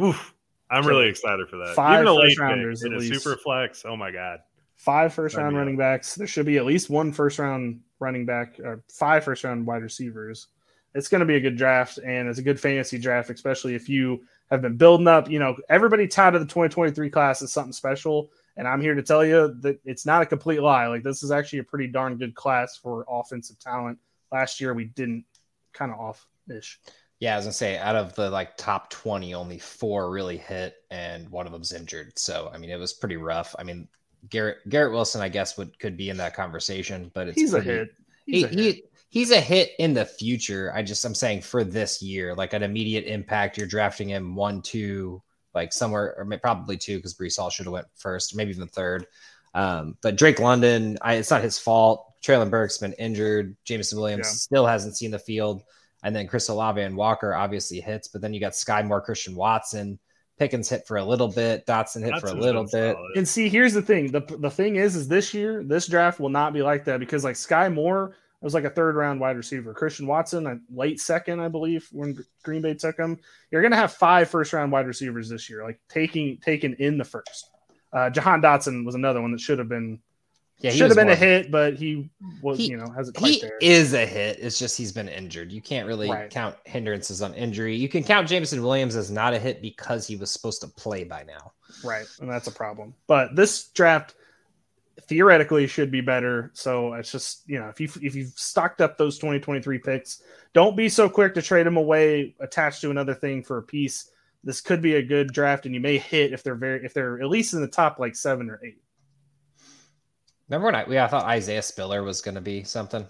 Oof, I'm
Killer.
really excited for that.
Five
even
first rounders
in
at
a
least.
super flex. Oh my god.
five first round running backs. There should be at least one first round running back or five first round wide receivers. It's going to be a good draft and it's a good fantasy draft, especially if you have been building up. You know, everybody touted the 2023 class is something special. And I'm here to tell you that it's not a complete lie. Like, this is actually a pretty darn good class for offensive talent. Last year, we didn't kind of off ish.
Yeah, I was gonna say out of the like top twenty, only four really hit, and one of them's injured. So I mean, it was pretty rough. I mean, Garrett Garrett Wilson, I guess, would could be in that conversation, but it's
He's a hit. He's
He,
a hit.
he he's a hit in the future. I just I'm saying for this year, like an immediate impact. You're drafting him one, two, like somewhere, or may- probably two, because Breece Hall should have went first, maybe even third. Um, but Drake London, I, it's not his fault. Treylon Burke's been injured. Jameson Williams
Yeah.
still hasn't seen the field. And then Chris Olave and Walker obviously hits, but then you got Skyy Moore, Christian Watson. Pickens hit for a little bit. Dotson hit for a little bit.
solid.
And see, here's the thing. The the thing is, is this year, this draft will not be like that because like Skyy Moore was like a third round wide receiver. Christian Watson, a late second, I believe, when Green Bay took him. You're gonna have five first round wide receivers this year, like taking taken in the first. Uh, Jahan Dotson was another one that should have been
Yeah, he
should have been a hit, but he was
He-
you know hasn't quite there.
he
there.
is a hit. It's just he's been injured. You can't really
Right.
count hindrances on injury. You can count Jameson Williams as not a hit because he was supposed to play by now.
Right, and that's a problem. But this draft theoretically should be better. So it's just you know if you if you've stocked up those 2023 picks, don't be so quick to trade them away attached to another thing for a piece. This could be a good draft, and you may hit if they're very if they're at least in the top like seven or eight.
Remember when I, we, I thought Isaiah Spiller was going to be something?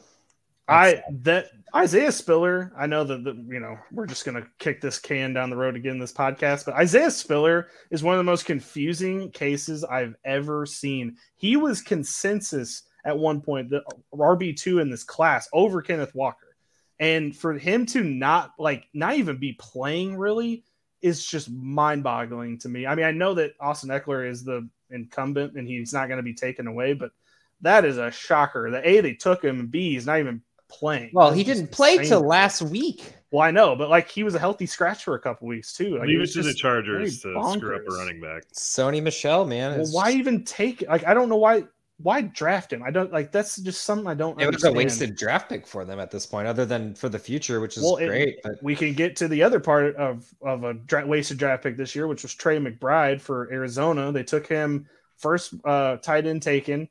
I that Isaiah Spiller. I know that the, you know we're just gonna kick this can down the road again in this podcast, but Isaiah Spiller is one of the most confusing cases I've ever seen. He was consensus at one point the RB two in this class over Kenneth Walker, and for him to not like not even be playing really is just mind boggling to me. I mean, I know that Austin Ekeler is the incumbent and he's not going to be taken away, but that is a shocker. The A they took him, and B he's not even playing.
Well, he didn't play
insane.
till last week.
Well, I know, but like he was a healthy scratch for a couple weeks too. Like,
Leave it
was
to the
just
Chargers to
very
screw up a running back.
Sony Michel, man.
Well, why
just-
even take? Like, I don't know why. Why draft him? I don't like. That's just something I don't.
It was a wasted draft pick for them at this point, other than for the future, which is
Well, it-
great. But
we can get to the other part of of a dra- wasted draft pick this year, which was Trey McBride for Arizona. They took him first uh, tight end taken.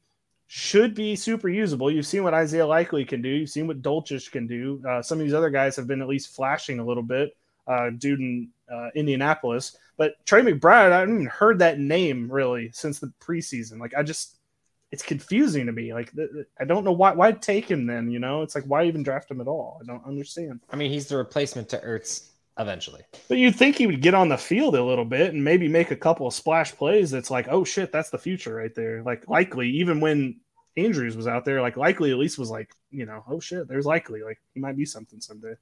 Should be super usable. You've seen what Isaiah Likely can do. You've seen what Dulcich can do. Uh, some of these other guys have been at least flashing a little bit. uh, dude in uh, Indianapolis. But Trey McBride, I haven't even heard that name really since the preseason. Like I just, it's confusing to me. Like I don't know why why take him then. You know, it's like why even draft him at all? I don't understand.
I mean, he's the replacement to Ertz eventually.
But you'd think he would get on the field a little bit and maybe make a couple of splash plays. That's like, oh shit, that's the future right there. Like likely, even when Andrews was out there, like likely at least was like, you know, oh shit, there's likely like he might be something someday.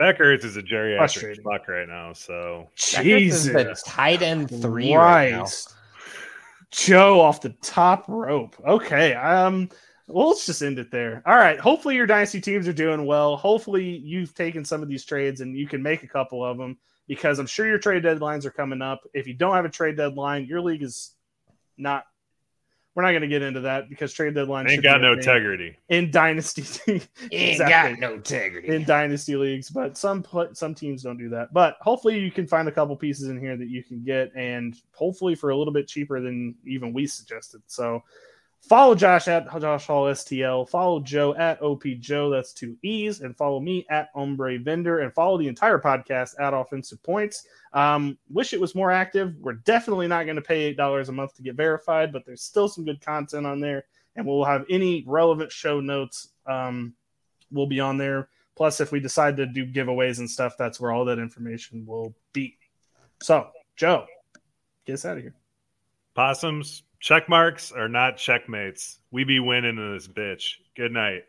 Beckers is a geriatric
Frustrating.
schmuck right now, so
Beckers is the
Jesus
tight end three right, now.
Joe off the top rope. Okay. Um, well, let's just end it there. All right. Hopefully your dynasty teams are doing well. Hopefully you've taken some of these trades and you can make a couple of them because I'm sure your trade deadlines are coming up. If you don't have a trade deadline, your league is not. We're not going to get into that because trade deadline
ain't got
be
no integrity.
in dynasty.
Ain't
Exactly
got no integrity.
in dynasty leagues, but some some teams don't do that. But hopefully, you can find a couple pieces in here that you can get, and hopefully for a little bit cheaper than even we suggested. So, follow Josh at Josh Hall STL, follow Joe at OP Joe, that's two E's, and follow me at Ombre Vendor, and follow the entire podcast at Offensive Points. Um, wish it was more active. We're definitely not going to pay eight dollars a month to get verified, but there's still some good content on there, and we'll have any relevant show notes. Um, will be on there. Plus, if we decide to do giveaways and stuff, that's where all that information will be. So, Joe, get us out of here.
Possums, check marks are not checkmates. We be winning in this bitch. Good night.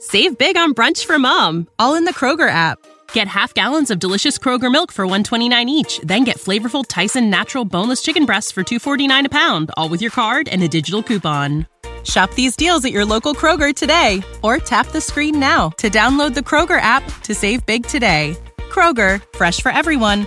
Save big on brunch for mom, all in the Kroger app. Get half gallons of delicious Kroger milk for 129 each, then get flavorful Tyson natural boneless chicken breasts for 249 a pound, all with your card and a digital coupon. Shop these deals at your local Kroger today or tap the screen now to download the Kroger app to save big today. Kroger, fresh for everyone.